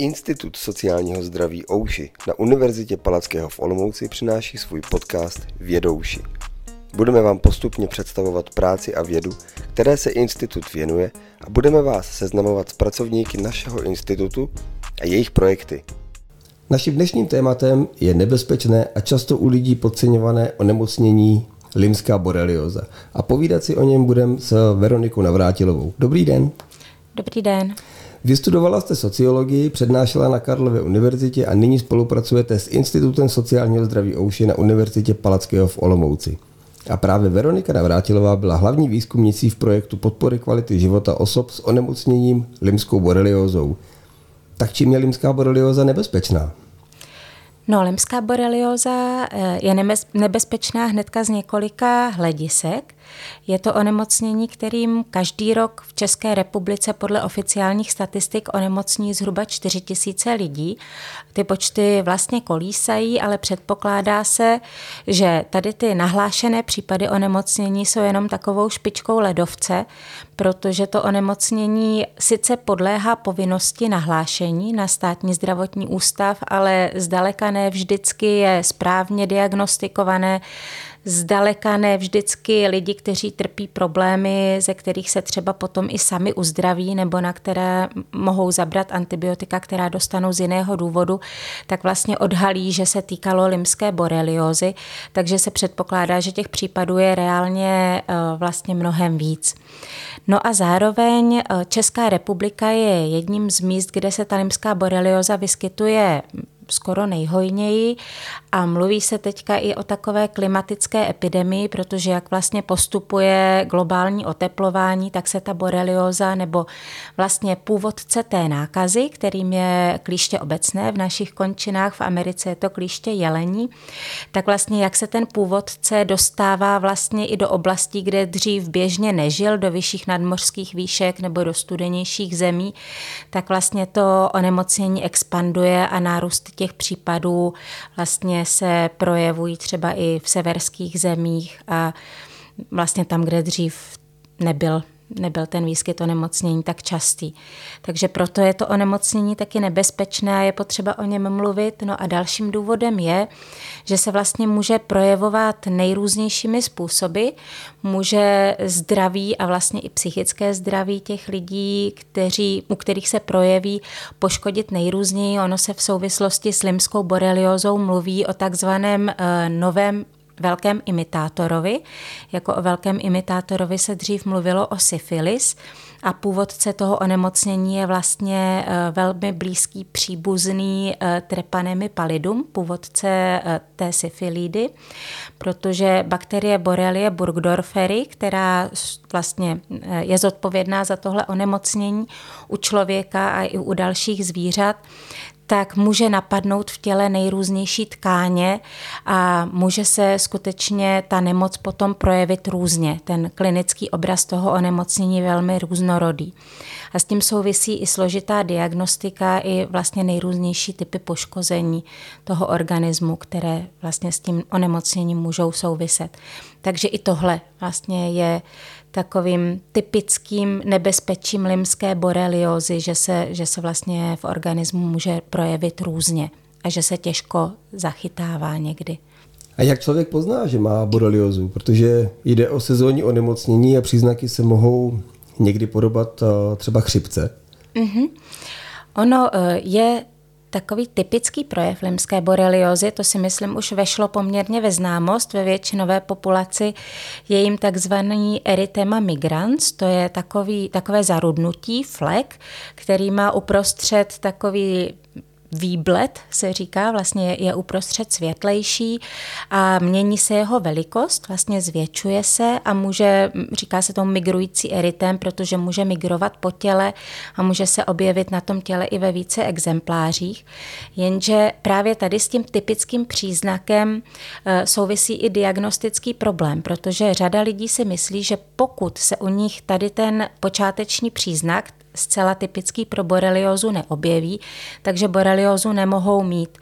Institut sociálního zdraví Ouši na Univerzitě Palackého v Olomouci přináší svůj podcast Vědouši. Budeme vám postupně představovat práci a vědu, které se institut věnuje a budeme vás seznamovat s pracovníky našeho institutu a jejich projekty. Naším dnešním tématem je nebezpečné a často u lidí podceňované onemocnění limská borelioza. A povídat si o něm budeme s Veronikou Navrátilovou. Dobrý den. Dobrý den. Vystudovala jste sociologii, přednášela na Karlově univerzitě a nyní spolupracujete s Institutem sociálního zdraví Ouši na Univerzitě Palackého v Olomouci. A právě Veronika Navrátilová byla hlavní výzkumnicí v projektu podpory kvality života osob s onemocněním limskou boreliózou. Tak čím je limská borelioza nebezpečná? No, limská borelioza eh, je nebezpečná hnedka z několika hledisek. Je to onemocnění, kterým každý rok v České republice podle oficiálních statistik onemocní zhruba 4 tisíce lidí. Ty počty vlastně kolísají, ale předpokládá se, že tady ty nahlášené případy onemocnění jsou jenom takovou špičkou ledovce, protože to onemocnění sice podléhá povinnosti nahlášení na státní zdravotní ústav, ale zdaleka ne vždycky je správně diagnostikované zdaleka ne vždycky lidi, kteří trpí problémy, ze kterých se třeba potom i sami uzdraví nebo na které mohou zabrat antibiotika, která dostanou z jiného důvodu, tak vlastně odhalí, že se týkalo limské boreliozy, takže se předpokládá, že těch případů je reálně eh, vlastně mnohem víc. No a zároveň eh, Česká republika je jedním z míst, kde se ta limská borelioza vyskytuje skoro nejhojněji a mluví se teďka i o takové klimatické epidemii, protože jak vlastně postupuje globální oteplování, tak se ta borelioza nebo vlastně původce té nákazy, kterým je klíště obecné v našich končinách, v Americe je to klíště jelení, tak vlastně jak se ten původce dostává vlastně i do oblastí, kde dřív běžně nežil, do vyšších nadmořských výšek nebo do studenějších zemí, tak vlastně to onemocnění expanduje a nárůst těch případů vlastně se projevují třeba i v severských zemích a vlastně tam, kde dřív nebyl nebyl ten výskyt onemocnění tak častý. Takže proto je to onemocnění taky nebezpečné a je potřeba o něm mluvit. No a dalším důvodem je, že se vlastně může projevovat nejrůznějšími způsoby. Může zdraví a vlastně i psychické zdraví těch lidí, kteří, u kterých se projeví, poškodit nejrůzněji. Ono se v souvislosti s limskou boreliozou mluví o takzvaném uh, novém velkém imitátorovi. Jako o velkém imitátorovi se dřív mluvilo o syfilis a původce toho onemocnění je vlastně eh, velmi blízký příbuzný eh, trepanemi pallidum, původce eh, té syfilidy, protože bakterie Borrelia burgdorferi, která vlastně je zodpovědná za tohle onemocnění u člověka a i u dalších zvířat, tak může napadnout v těle nejrůznější tkáně a může se skutečně ta nemoc potom projevit různě. Ten klinický obraz toho onemocnění je velmi různorodý. A s tím souvisí i složitá diagnostika, i vlastně nejrůznější typy poškození toho organismu, které vlastně s tím onemocněním můžou souviset. Takže i tohle vlastně je takovým typickým nebezpečím limské boreliozy, že se, že se vlastně v organismu může projevit různě a že se těžko zachytává někdy. A jak člověk pozná, že má boreliozu? Protože jde o sezónní onemocnění a příznaky se mohou někdy podobat eh, třeba chřipce. Mm-hmm. Ono eh, je Takový typický projev limské boreliozy, to si myslím už vešlo poměrně ve známost ve většinové populaci, je jim takzvaný erytema migrans, to je takový, takové zarudnutí, flek, který má uprostřed takový výblet, se říká, vlastně je uprostřed světlejší a mění se jeho velikost, vlastně zvětšuje se a může, říká se tomu migrující eritem, protože může migrovat po těle a může se objevit na tom těle i ve více exemplářích. Jenže právě tady s tím typickým příznakem eh, souvisí i diagnostický problém, protože řada lidí si myslí, že pokud se u nich tady ten počáteční příznak, zcela typický pro boreliozu neobjeví, takže boreliozu nemohou mít.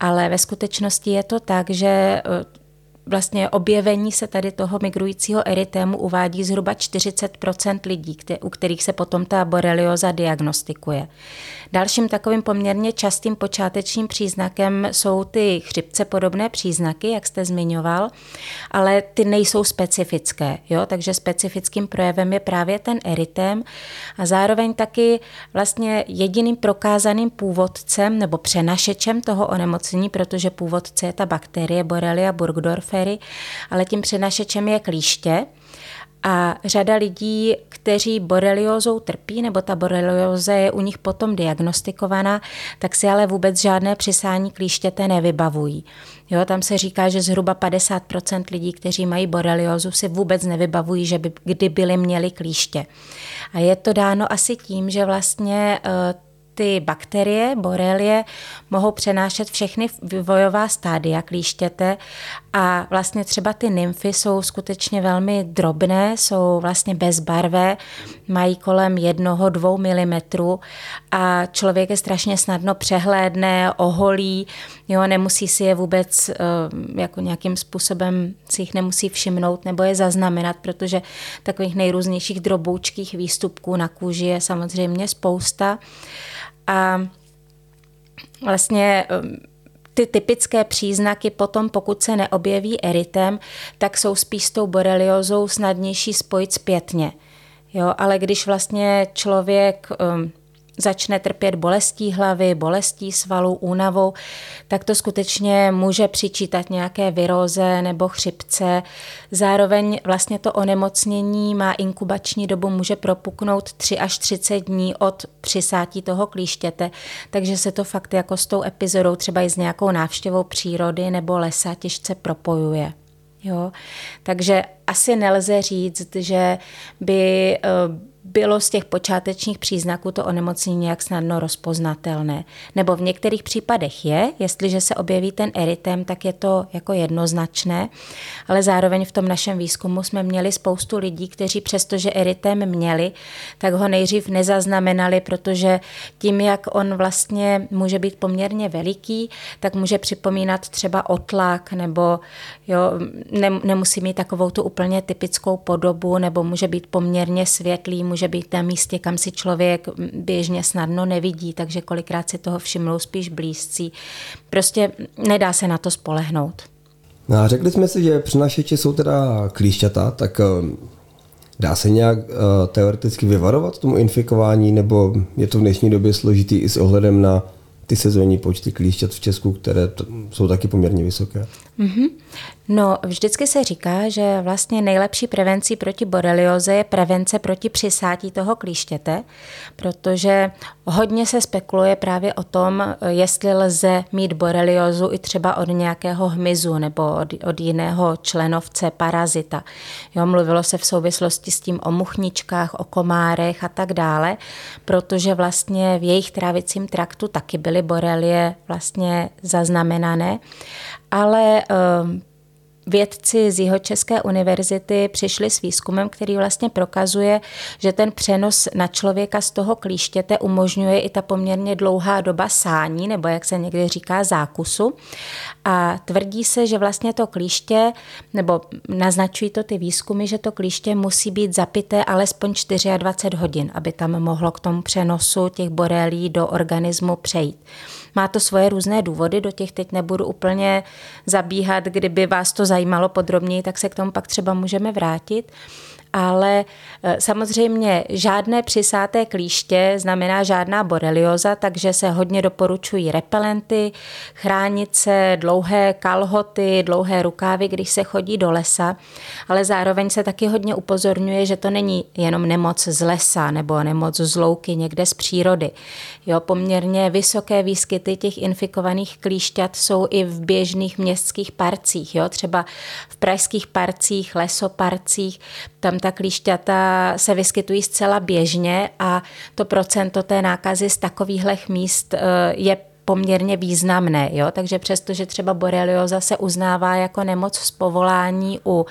Ale ve skutečnosti je to tak, že eh, vlastně objevení se tady toho migrujícího eritému uvádí zhruba 40% lidí, u kterých se potom ta borelioza diagnostikuje. Dalším takovým poměrně častým počátečním příznakem jsou ty chřipce podobné příznaky, jak jste zmiňoval, ale ty nejsou specifické, jo? takže specifickým projevem je právě ten eritém a zároveň taky vlastně jediným prokázaným původcem nebo přenašečem toho onemocnění, protože původce je ta bakterie Borrelia burgdorferi, ale tím přenašečem je klíště. A řada lidí, kteří boreliózou trpí, nebo ta borelioza je u nich potom diagnostikovaná, tak si ale vůbec žádné přisání klíštěte nevybavují. Jo, tam se říká, že zhruba 50% lidí, kteří mají boreliozu, si vůbec nevybavují, že by kdy byli měli klíště. A je to dáno asi tím, že vlastně eh, ty bakterie, borelie, mohou přenášet všechny vývojová stádia klíštěte a vlastně třeba ty nymfy jsou skutečně velmi drobné, jsou vlastně bezbarvé, mají kolem jednoho, dvou milimetrů a člověk je strašně snadno přehlédne, oholí, jo, nemusí si je vůbec eh, jako nějakým způsobem si jich nemusí všimnout nebo je zaznamenat, protože takových nejrůznějších droboučkých výstupků na kůži je samozřejmě spousta. A vlastně um, ty typické příznaky potom, pokud se neobjeví eritem, tak jsou spíš s tou boreliozou snadnější spojit zpětně. Jo, ale když vlastně člověk um, začne trpět bolestí hlavy, bolestí svalů, únavou, tak to skutečně může přičítat nějaké viróze nebo chřipce. Zároveň vlastně to onemocnění má inkubační dobu, může propuknout 3 až 30 dní od přisátí toho klíštěte, takže se to fakt jako s tou epizodou třeba i s nějakou návštěvou přírody nebo lesa těžce propojuje. Jo? Takže asi nelze říct, že by eh, bylo z těch počátečních příznaků to onemocnění nějak snadno rozpoznatelné. Nebo v některých případech je, jestliže se objeví ten erytem, tak je to jako jednoznačné, ale zároveň v tom našem výzkumu jsme měli spoustu lidí, kteří přestože erytem měli, tak ho nejdřív nezaznamenali, protože tím, jak on vlastně může být poměrně veliký, tak může připomínat třeba otlak nebo jo, ne, nemusí mít takovou tu úplně typickou podobu nebo může být poměrně světlý, může být na místě, kam si člověk běžně snadno nevidí, takže kolikrát si toho všimnou spíš blízcí. Prostě nedá se na to spolehnout. No a řekli jsme si, že přinašeči jsou teda klíšťata, tak eh, dá se nějak uh, teoreticky vyvarovat tomu infikování, nebo je to v dnešní době složitý i s ohledem na ty sezónní počty klíšťat v Česku, které to, jsou taky poměrně vysoké? Mm-hmm. No, vždycky se říká, že vlastně nejlepší prevencí proti borelioze je prevence proti přisátí toho klíštěte, protože hodně se spekuluje právě o tom, jestli lze mít boreliozu i třeba od nějakého hmyzu nebo od, od jiného členovce, parazita. Jo, mluvilo se v souvislosti s tím o muchničkách, o komárech a tak dále, protože vlastně v jejich trávicím traktu taky byly borelie vlastně zaznamenané ale ehm, vědci z Jihočeské univerzity přišli s výzkumem, který vlastně prokazuje, že ten přenos na člověka z toho klíštěte umožňuje i ta poměrně dlouhá doba sání, nebo jak se někdy říká zákusu. A tvrdí se, že vlastně to klíště, nebo naznačují to ty výzkumy, že to klíště musí být zapité alespoň 24 hodin, aby tam mohlo k tomu přenosu těch borelí do organismu přejít. Má to svoje různé důvody, do těch teď nebudu úplně zabíhat, kdyby vás to zajímalo podrobněji, tak se k tomu pak třeba můžeme vrátit ale eh, samozřejmě žádné přisáté klíště znamená žádná borelioza, takže se hodně doporučují repelenty, chránit se, dlouhé kalhoty, dlouhé rukávy, když se chodí do lesa, ale zároveň se taky hodně upozorňuje, že to není jenom nemoc z lesa nebo nemoc z louky někde z přírody. Jo, poměrně vysoké výskyty těch infikovaných klíšťat jsou i v běžných městských parcích, jo, třeba v pražských parcích, lesoparcích, tam ta klíšťata se vyskytují zcela běžně a to procento té nákazy z takovýchhle míst eh, je poměrně významné. Jo? Takže přestože třeba borelioza se uznává jako nemoc z povolání u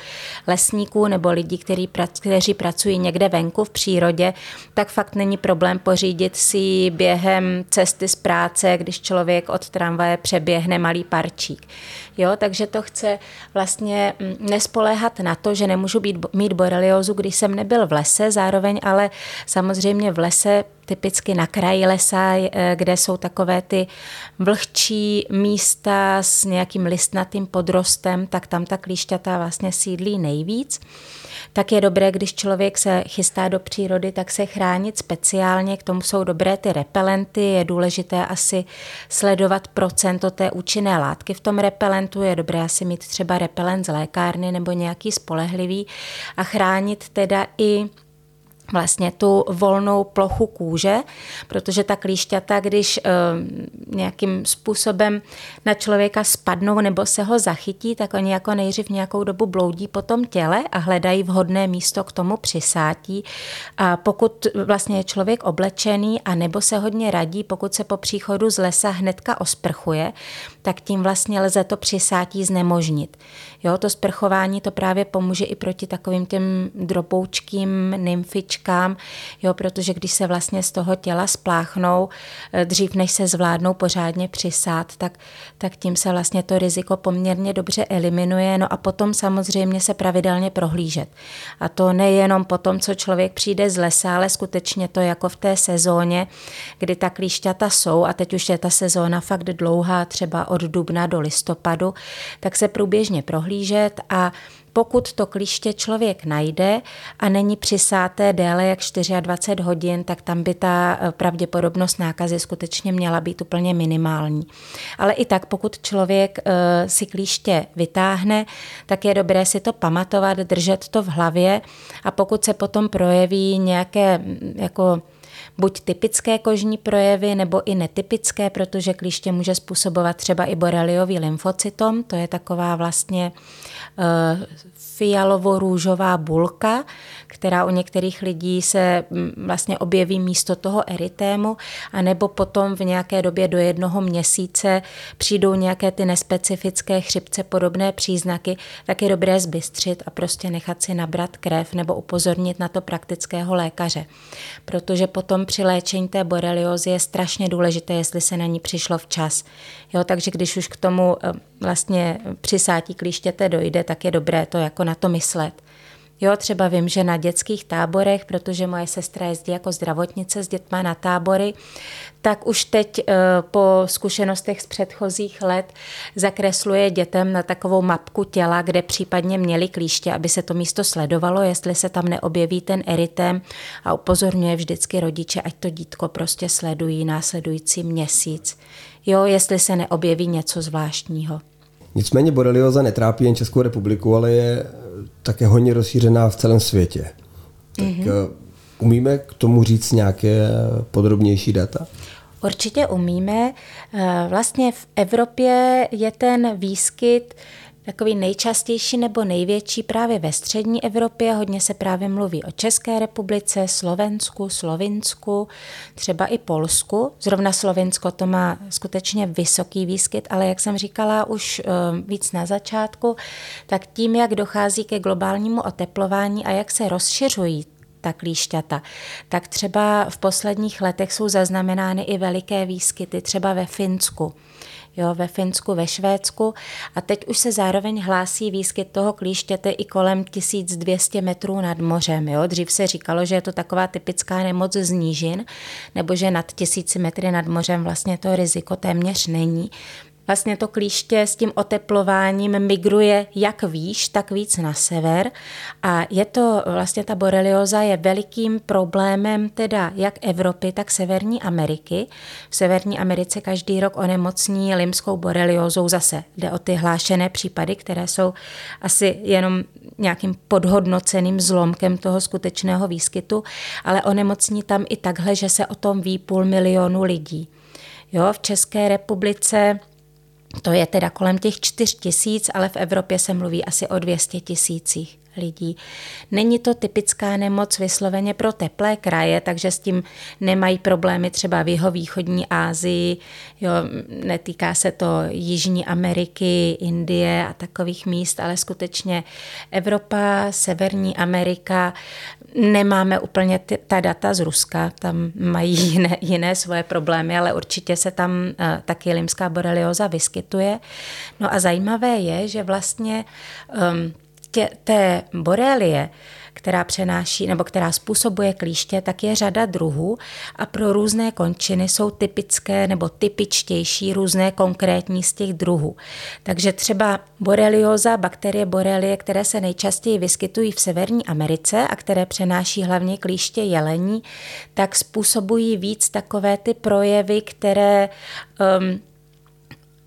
lesníků nebo lidí, který, kteří pracují někde venku v přírodě, tak fakt není problém pořídit si během cesty z práce, když člověk od tramvaje přeběhne malý parčík. Jo, takže to chce vlastně mm, nespoléhat na to, že nemůžu být, mít boreliozu, když jsem nebyl v lese, zároveň ale samozřejmě v lese typicky na kraji lesa, eh, kde jsou takové ty vlhčí místa s nějakým listnatým podrostem, tak tam ta klíšťata vlastně sídlí nejvíc tak je dobré, když člověk se chystá do přírody, tak se chránit speciálně. K tomu jsou dobré ty repelenty. Je důležité asi sledovat procento té účinné látky v tom repelentu. Je dobré asi mít třeba repelent z lékárny nebo nějaký spolehlivý a chránit teda i vlastně tu volnou plochu kůže, protože ta klíšťata, když e, nějakým způsobem na člověka spadnou nebo se ho zachytí, tak oni jako nejdřív nějakou dobu bloudí po tom těle a hledají vhodné místo k tomu přisátí. A pokud vlastně je člověk oblečený a nebo se hodně radí, pokud se po příchodu z lesa hnedka osprchuje, tak tím vlastně lze to přisátí znemožnit. Jo, to sprchování to právě pomůže i proti takovým těm dropoučkým nymfičkám, jo, protože když se vlastně z toho těla spláchnou, eh, dřív než se zvládnou pořádně přisát, tak, tak tím se vlastně to riziko poměrně dobře eliminuje. No a potom samozřejmě se pravidelně prohlížet. A to nejenom po tom, co člověk přijde z lesa, ale skutečně to jako v té sezóně, kdy ta klíšťata jsou a teď už je ta sezóna fakt dlouhá, třeba od dubna do listopadu, tak se průběžně prohlížet a pokud to kliště člověk najde a není přisáté déle jak 24 hodin, tak tam by ta eh, pravděpodobnost nákazy skutečně měla být úplně minimální. Ale i tak, pokud člověk eh, si klíště vytáhne, tak je dobré si to pamatovat, držet to v hlavě a pokud se potom projeví nějaké mm, jako buď typické kožní projevy nebo i netypické, protože klíště může způsobovat třeba i boreliový lymfocytom, to je taková vlastně uh, fialovo-růžová bulka, která u některých lidí se mm, vlastně objeví místo toho eritému, anebo potom v nějaké době do jednoho měsíce přijdou nějaké ty nespecifické chřipce podobné příznaky, tak je dobré zbystřit a prostě nechat si nabrat krev nebo upozornit na to praktického lékaře. Protože potom při léčení té boreliozy je strašně důležité, jestli se na ní přišlo včas. Jo, takže když už k tomu eh, vlastně přisátí klíštěte dojde, tak je dobré to jako na to myslet. Jo, třeba vím, že na dětských táborech, protože moje sestra jezdí jako zdravotnice s dětma na tábory, tak už teď eh, po zkušenostech z předchozích let zakresluje dětem na takovou mapku těla, kde případně měli klíště, aby se to místo sledovalo, jestli se tam neobjeví ten eritém a upozorňuje vždycky rodiče, ať to dítko prostě sledují následující měsíc. Jo, jestli se neobjeví něco zvláštního. Nicméně borelioza netrápí jen Českou republiku, ale je také hodně rozšířená v celém světě. Tak mm-hmm. umíme k tomu říct nějaké podrobnější data? Určitě umíme. Eh, vlastně v Evropě je ten výskyt takový nejčastější nebo největší právě ve střední Evropě. Hodně se právě mluví o České republice, Slovensku, Slovinsku, třeba i Polsku. Zrovna Slovinsko to má skutečně vysoký výskyt, ale jak jsem říkala už eh, víc na začátku, tak tím, jak dochází ke globálnímu oteplování a jak se rozšiřují ta klíšťata, tak třeba v posledních letech jsou zaznamenány i veliké výskyty, třeba ve Finsku jo, ve Finsku, ve Švédsku a teď už se zároveň hlásí výskyt toho klíštěte i kolem 1200 metrů nad mořem. Jo. Dřív se říkalo, že je to taková typická nemoc z nížin, nebo že nad tisíci metry nad mořem vlastně to riziko téměř není vlastně to klíště s tím oteplováním migruje jak výš, tak víc na sever a je to vlastně ta borelioza je velikým problémem teda jak Evropy, tak Severní Ameriky. V Severní Americe každý rok onemocní limskou boreliozou zase. Jde o ty hlášené případy, které jsou asi jenom nějakým podhodnoceným zlomkem toho skutečného výskytu, ale onemocní tam i takhle, že se o tom ví půl milionu lidí. Jo, v České republice to je teda kolem těch 4 tisíc, ale v Evropě se mluví asi o 200 tisících lidí. Není to typická nemoc vysloveně pro teplé kraje, takže s tím nemají problémy třeba v jeho východní Asii, jo, netýká se to Jižní Ameriky, Indie a takových míst, ale skutečně Evropa, Severní Amerika, nemáme úplně ty, ta data z Ruska, tam mají jiné, jiné svoje problémy, ale určitě se tam uh, taky limská borelioza vyskytuje. No a zajímavé je, že vlastně um, tě, té borelie která přenáší nebo která způsobuje klíště, tak je řada druhů a pro různé končiny jsou typické nebo typičtější různé konkrétní z těch druhů. Takže třeba borelioza, bakterie borelie, které se nejčastěji vyskytují v Severní Americe a které přenáší hlavně klíště jelení, tak způsobují víc takové ty projevy, které um,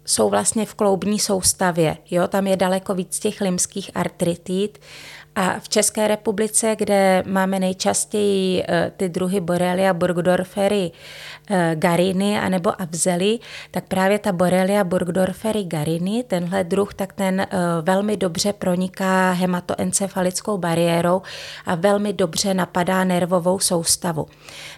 jsou vlastně v kloubní soustavě. Jo? Tam je daleko víc těch limských artritid a v České republice, kde máme nejčastěji eh, ty druhy Borrelia burgdorferi eh, gariny anebo avzely, tak právě ta Borrelia burgdorferi gariny, tenhle druh, tak ten eh, velmi dobře proniká hematoencefalickou bariérou a velmi dobře napadá nervovou soustavu.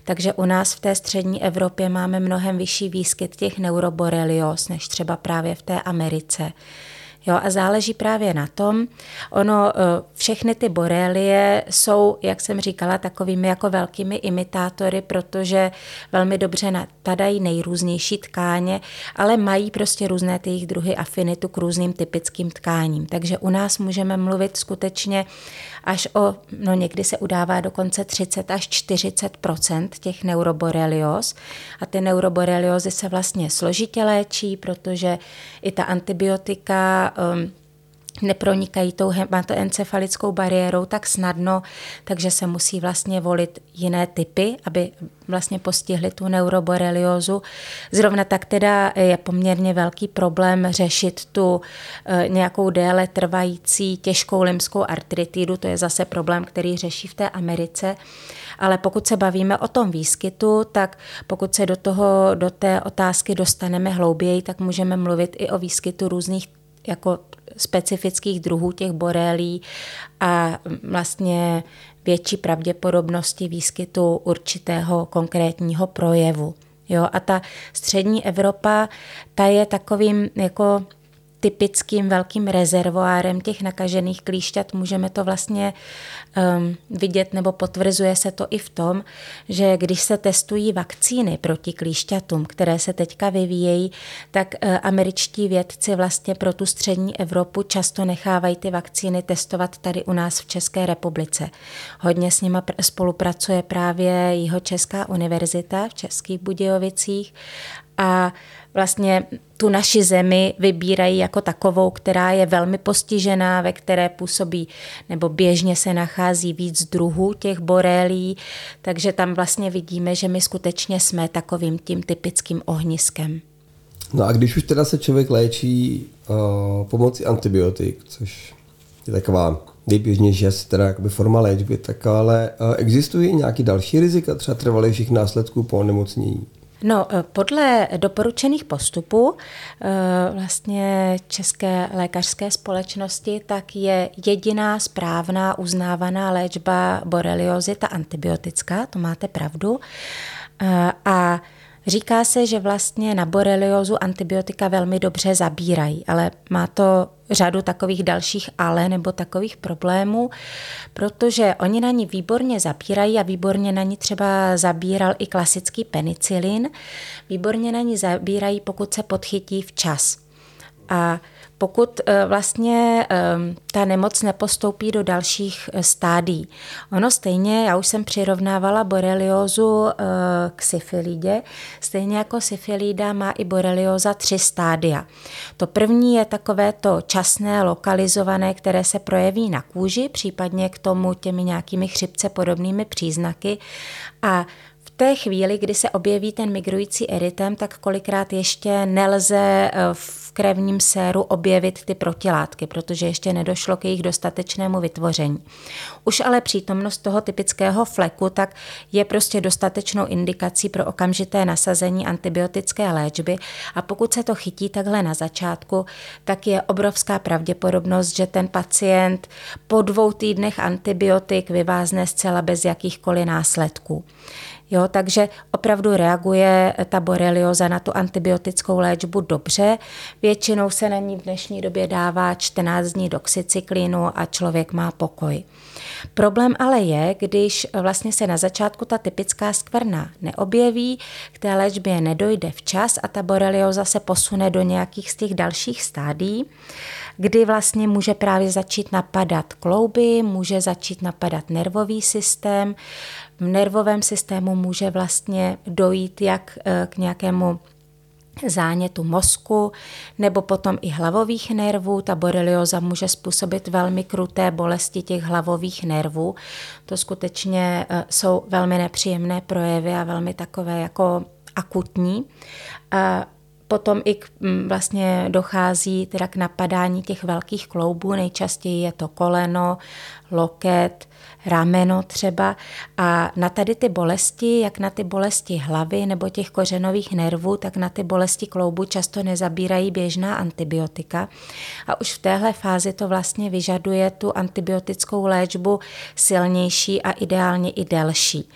Takže u nás v té střední Evropě máme mnohem vyšší výskyt těch neuroborelios, než třeba právě v té Americe. Jo, a záleží právě na tom, ono, eh, všechny ty borelie jsou, jak jsem říkala, takovými jako velkými imitátory, protože velmi dobře napadají nejrůznější tkáně, ale mají prostě různé ty jejich druhy afinitu k různým typickým tkáním. Takže u nás můžeme mluvit skutečně až o, no někdy se udává dokonce 30 až 40% těch neuroborelios. A ty neuroboreliozy se vlastně složitě léčí, protože i ta antibiotika nepronikají tou hematoencefalickou bariérou tak snadno, takže se musí vlastně volit jiné typy, aby vlastně postihli tu neuroboreliozu. Zrovna tak teda je poměrně velký problém řešit tu e, nějakou déle trvající těžkou limskou artritidu, to je zase problém, který řeší v té Americe. Ale pokud se bavíme o tom výskytu, tak pokud se do, toho, do té otázky dostaneme hlouběji, tak můžeme mluvit i o výskytu různých jako specifických druhů těch borelí a vlastně větší pravděpodobnosti výskytu určitého konkrétního projevu. Jo, a ta střední Evropa, ta je takovým jako typickým velkým rezervoárem těch nakažených klíšťat. Můžeme to vlastně um, vidět, nebo potvrzuje se to i v tom, že když se testují vakcíny proti klíšťatům, které se teďka vyvíjejí, tak uh, američtí vědci vlastně pro tu střední Evropu často nechávají ty vakcíny testovat tady u nás v České republice. Hodně s nima spolupracuje právě Česká univerzita v Českých Budějovicích a vlastně tu naši zemi vybírají jako takovou, která je velmi postižená, ve které působí nebo běžně se nachází víc druhů těch borelí, takže tam vlastně vidíme, že my skutečně jsme takovým tím typickým ohniskem. No a když už teda se člověk léčí uh, pomocí antibiotik, což je taková nejběžnější asi teda jakoby forma léčby, tak ale uh, existují nějaký další rizika, třeba trvalejších následků po onemocnění? No, eh, podle doporučených postupů eh, vlastně České lékařské společnosti tak je jediná správná uznávaná léčba boreliozy ta antibiotická, to máte pravdu. Eh, a Říká se, že vlastně na boreliozu antibiotika velmi dobře zabírají, ale má to řadu takových dalších ale nebo takových problémů, protože oni na ní výborně zabírají a výborně na ní třeba zabíral i klasický penicilin. Výborně na ní zabírají, pokud se podchytí včas. A pokud eh, vlastně ehm, ta nemoc nepostoupí do dalších eh, stádí. Ono stejně, já už jsem přirovnávala boreliózu eh, k syfilidě, stejně jako syfilida má i borelioza tři stádia. To první je takové to časné, lokalizované, které se projeví na kůži, případně k tomu těmi nějakými chřipce podobnými příznaky a té chvíli, kdy se objeví ten migrující eritem, tak kolikrát ještě nelze eh, v krevním séru objevit ty protilátky, protože ještě nedošlo k jejich dostatečnému vytvoření. Už ale přítomnost toho typického fleku tak je prostě dostatečnou indikací pro okamžité nasazení antibiotické léčby a pokud se to chytí takhle na začátku, tak je obrovská pravděpodobnost, že ten pacient po dvou týdnech antibiotik vyvázne zcela bez jakýchkoliv následků. Jo, takže opravdu reaguje ta borelioza na tu antibiotickou léčbu dobře. Většinou se na ní v dnešní době dává 14 dní doxycyklinu a člověk má pokoj. Problém ale je, když vlastně se na začátku ta typická skvrna neobjeví, k té léčbě nedojde včas a ta borelioza se posune do nějakých z těch dalších stádí, kdy vlastně může právě začít napadat klouby, může začít napadat nervový systém, v nervovém systému může vlastně dojít jak eh, k nějakému zánětu mozku nebo potom i hlavových nervů. Ta borelioza může způsobit velmi kruté bolesti těch hlavových nervů. To skutečně eh, jsou velmi nepříjemné projevy a velmi takové jako akutní. A potom i k, mm, vlastně dochází teda k napadání těch velkých kloubů, nejčastěji je to koleno, loket, rameno třeba a na tady ty bolesti, jak na ty bolesti hlavy nebo těch kořenových nervů, tak na ty bolesti kloubu často nezabírají běžná antibiotika a už v téhle fázi to vlastně vyžaduje tu antibiotickou léčbu silnější a ideálně i delší.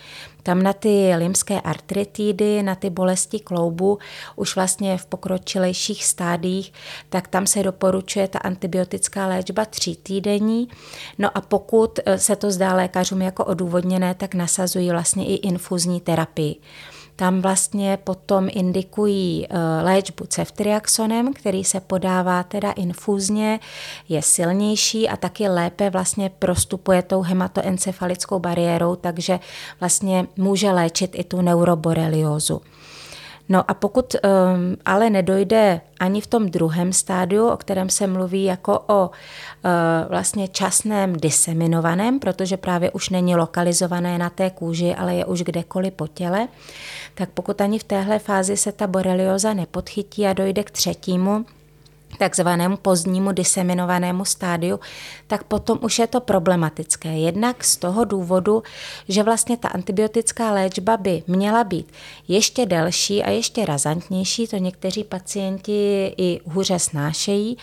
Tam na ty limské artritidy, na ty bolesti kloubu, už vlastně v pokročilejších stádích, tak tam se doporučuje ta antibiotická léčba tří týdení. No a pokud eh, se to zdá lékařům jako odůvodněné, tak nasazují vlastně i infuzní terapii. Tam vlastně potom indikují eh, léčbu ceftriaxonem, který se podává teda infuzně, je silnější a taky lépe vlastně prostupuje tou hematoencefalickou bariérou, takže vlastně může léčit i tu neuroboreliózu. No a pokud um, ale nedojde ani v tom druhém stádiu, o kterém se mluví jako o uh, vlastně časném diseminovaném, protože právě už není lokalizované na té kůži, ale je už kdekoliv po těle, tak pokud ani v téhle fázi se ta borelioza nepodchytí a dojde k třetímu, takzvanému pozdnímu diseminovanému stádiu, tak potom už je to problematické. Jednak z toho důvodu, že vlastně ta antibiotická léčba by měla být ještě delší a ještě razantnější, to někteří pacienti i hůře snášejí.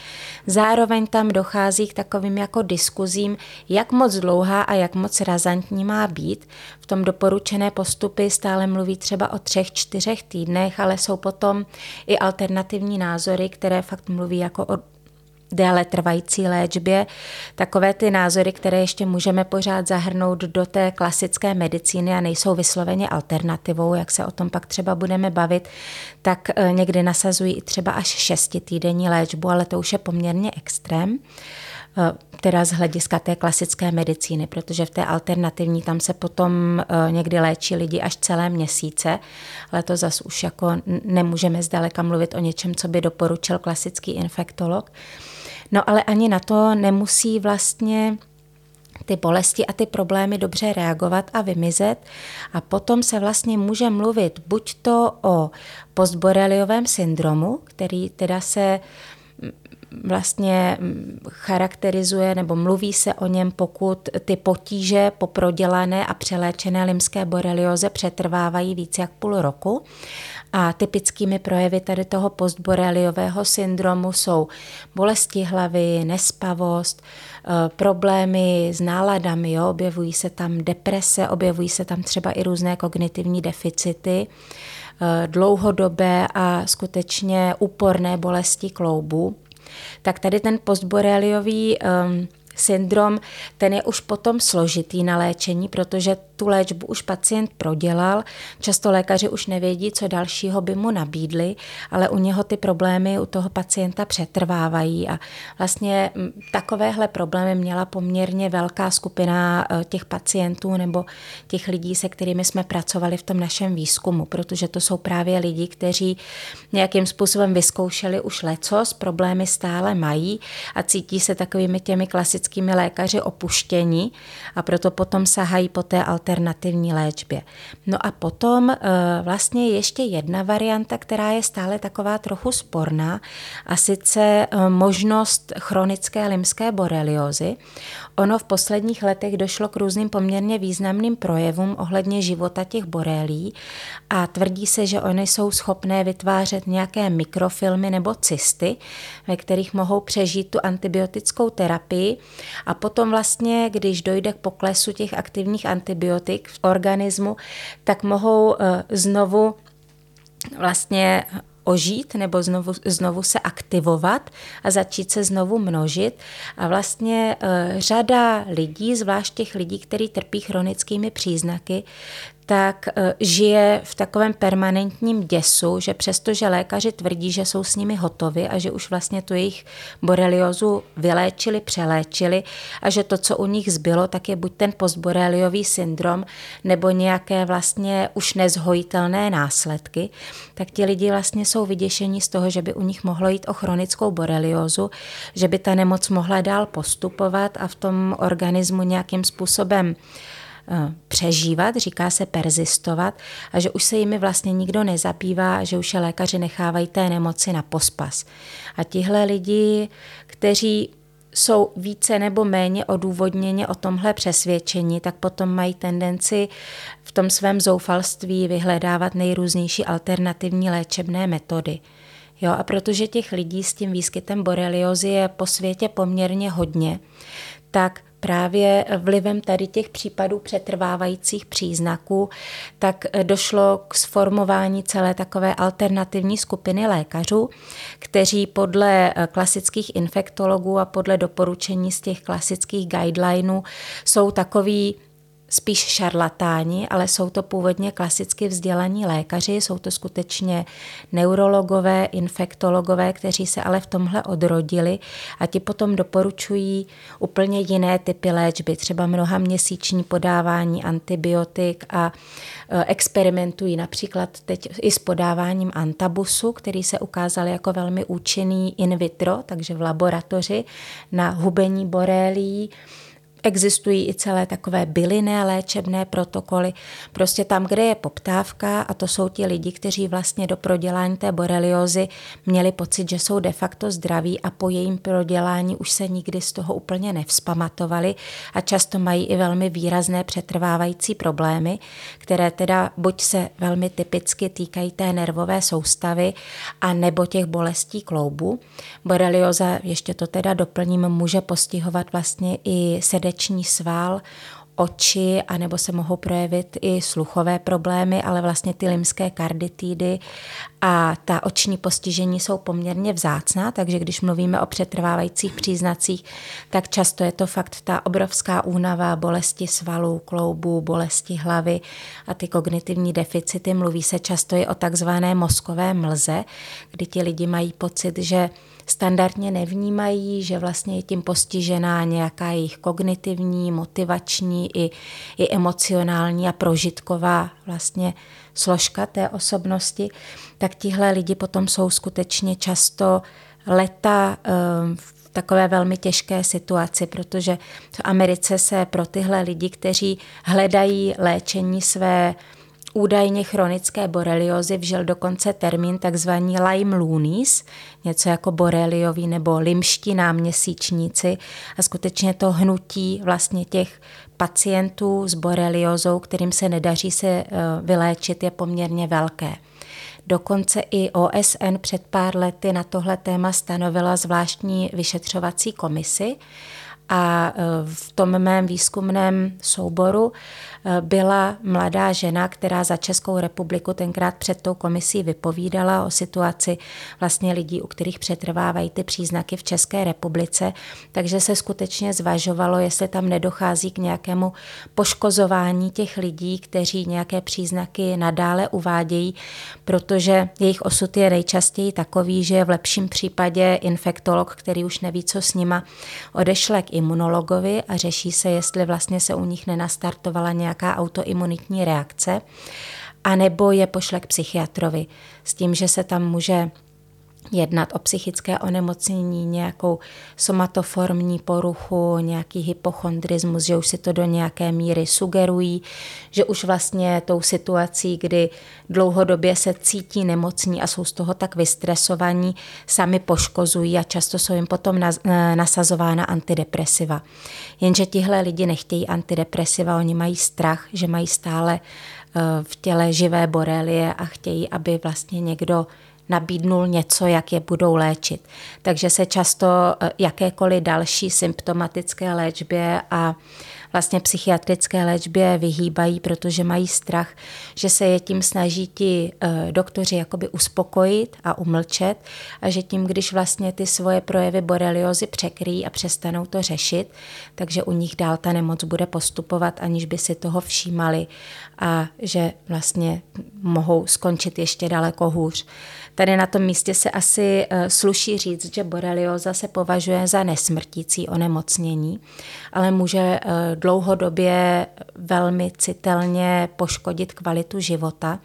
Zároveň tam dochází k takovým jako diskuzím, jak moc dlouhá a jak moc razantní má být. V tom doporučené postupy stále mluví třeba o třech, čtyřech týdnech, ale jsou potom i alternativní názory, které fakt mluví jako o déle trvající léčbě. Takové ty názory, které ještě můžeme pořád zahrnout do té klasické medicíny a nejsou vysloveně alternativou, jak se o tom pak třeba budeme bavit, tak e, někdy nasazují i třeba až šestitýdenní léčbu, ale to už je poměrně extrém e, teda z hlediska té klasické medicíny, protože v té alternativní tam se potom e, někdy léčí lidi až celé měsíce, ale to zas už jako nemůžeme zdaleka mluvit o něčem, co by doporučil klasický infektolog. No ale ani na to nemusí vlastně ty bolesti a ty problémy dobře reagovat a vymizet. A potom se vlastně může mluvit buď to o postboreliovém syndromu, který teda se vlastně charakterizuje nebo mluví se o něm, pokud ty potíže po prodělané a přeléčené limské borelioze přetrvávají více jak půl roku. A typickými projevy tady toho postboreliového syndromu jsou bolesti hlavy, nespavost, eh, problémy s náladami, jo? objevují se tam deprese, objevují se tam třeba i různé kognitivní deficity, eh, dlouhodobé a skutečně úporné bolesti kloubu. Tak tady ten postboreliový um, syndrom, ten je už potom složitý na léčení, protože tu léčbu už pacient prodělal. Často lékaři už nevědí, co dalšího by mu nabídli, ale u něho ty problémy u toho pacienta přetrvávají a vlastně takovéhle problémy měla poměrně velká skupina e, těch pacientů nebo těch lidí, se kterými jsme pracovali v tom našem výzkumu, protože to jsou právě lidi, kteří nějakým způsobem vyzkoušeli už lecos, problémy stále mají a cítí se takovými těmi klasickými praktickými lékaři opuštěni a proto potom sahají po té alternativní léčbě. No a potom eh, vlastně ještě jedna varianta, která je stále taková trochu sporná, a sice eh, možnost chronické limské boreliozy. Ono v posledních letech došlo k různým poměrně významným projevům ohledně života těch borelí a tvrdí se, že oni jsou schopné vytvářet nějaké mikrofilmy nebo cysty, ve kterých mohou přežít tu antibiotickou terapii a potom vlastně, když dojde k poklesu těch aktivních antibiotik v organismu, tak mohou eh, znovu vlastně ožít nebo znovu, znovu se aktivovat a začít se znovu množit. A vlastně e, řada lidí, zvlášť těch lidí, kteří trpí chronickými příznaky, tak e, žije v takovém permanentním děsu, že přestože lékaři tvrdí, že jsou s nimi hotovi a že už vlastně tu jejich boreliozu vyléčili, přeléčili a že to, co u nich zbylo, tak je buď ten postboreliový syndrom nebo nějaké vlastně už nezhojitelné následky, tak ti lidi vlastně jsou vyděšení z toho, že by u nich mohlo jít o chronickou boreliozu, že by ta nemoc mohla dál postupovat a v tom organismu nějakým způsobem přežívat, říká se persistovat a že už se jimi vlastně nikdo nezabývá, že už je lékaři nechávají té nemoci na pospas. A tihle lidi, kteří jsou více nebo méně odůvodněně o tomhle přesvědčení, tak potom mají tendenci v tom svém zoufalství vyhledávat nejrůznější alternativní léčebné metody. Jo, a protože těch lidí s tím výskytem boreliozy je po světě poměrně hodně, tak právě vlivem tady těch případů přetrvávajících příznaků, tak došlo k sformování celé takové alternativní skupiny lékařů, kteří podle klasických infektologů a podle doporučení z těch klasických guidelinů jsou takový spíš šarlatáni, ale jsou to původně klasicky vzdělaní lékaři, jsou to skutečně neurologové, infektologové, kteří se ale v tomhle odrodili a ti potom doporučují úplně jiné typy léčby, třeba mnoha měsíční podávání antibiotik a e, experimentují například teď i s podáváním antabusu, který se ukázal jako velmi účinný in vitro, takže v laboratoři na hubení borélí. Existují i celé takové bylinné léčebné protokoly. Prostě tam, kde je poptávka, a to jsou ti lidi, kteří vlastně do prodělání té boreliozy měli pocit, že jsou de facto zdraví a po jejím prodělání už se nikdy z toho úplně nevzpamatovali a často mají i velmi výrazné přetrvávající problémy, které teda buď se velmi typicky týkají té nervové soustavy a nebo těch bolestí kloubu. Borelioza, ještě to teda doplním, může postihovat vlastně i srdeční srdeční sval, oči, anebo se mohou projevit i sluchové problémy, ale vlastně ty limské karditidy a ta oční postižení jsou poměrně vzácná, takže když mluvíme o přetrvávajících příznacích, tak často je to fakt ta obrovská únava, bolesti svalů, kloubů, bolesti hlavy a ty kognitivní deficity. Mluví se často i o takzvané mozkové mlze, kdy ti lidi mají pocit, že standardně nevnímají, že vlastně je tím postižená nějaká jejich kognitivní, motivační i, i emocionální a prožitková vlastně složka té osobnosti, tak tihle lidi potom jsou skutečně často leta ehm, v takové velmi těžké situaci, protože v Americe se pro tyhle lidi, kteří hledají léčení své údajně chronické boreliozy vžil dokonce termín takzvaný Lyme loonies, něco jako borelioví nebo limští náměsíčníci a skutečně to hnutí vlastně těch pacientů s boreliozou, kterým se nedaří se eh, vyléčit, je poměrně velké. Dokonce i OSN před pár lety na tohle téma stanovila zvláštní vyšetřovací komisi a e, v tom mém výzkumném souboru byla mladá žena, která za Českou republiku tenkrát před tou komisí vypovídala o situaci vlastně lidí, u kterých přetrvávají ty příznaky v České republice, takže se skutečně zvažovalo, jestli tam nedochází k nějakému poškozování těch lidí, kteří nějaké příznaky nadále uvádějí, protože jejich osud je nejčastěji takový, že v lepším případě infektolog, který už neví, co s nima, odešle k imunologovi a řeší se, jestli vlastně se u nich nenastartovala nějaká autoimunitní reakce, anebo je pošle k psychiatrovi s tím, že se tam může jednat o psychické onemocnění, nějakou somatoformní poruchu, nějaký hypochondrismus, že už si to do nějaké míry sugerují, že už vlastně tou situací, kdy dlouhodobě se cítí nemocní a jsou z toho tak vystresovaní, sami poškozují a často jsou jim potom nasazována antidepresiva. Jenže tihle lidi nechtějí antidepresiva, oni mají strach, že mají stále eh, v těle živé borelie a chtějí, aby vlastně někdo nabídnul něco, jak je budou léčit. Takže se často eh, jakékoliv další symptomatické léčbě a vlastně psychiatrické léčbě vyhýbají, protože mají strach, že se je tím snaží ti eh, doktoři jakoby uspokojit a umlčet a že tím, když vlastně ty svoje projevy boreliozy překryjí a přestanou to řešit, takže u nich dál ta nemoc bude postupovat, aniž by si toho všímali a že vlastně mohou skončit ještě daleko hůř. Tady na tom místě se asi eh, sluší říct, že borelioza se považuje za nesmrtící onemocnění, ale může eh, dlouhodobě velmi citelně poškodit kvalitu života.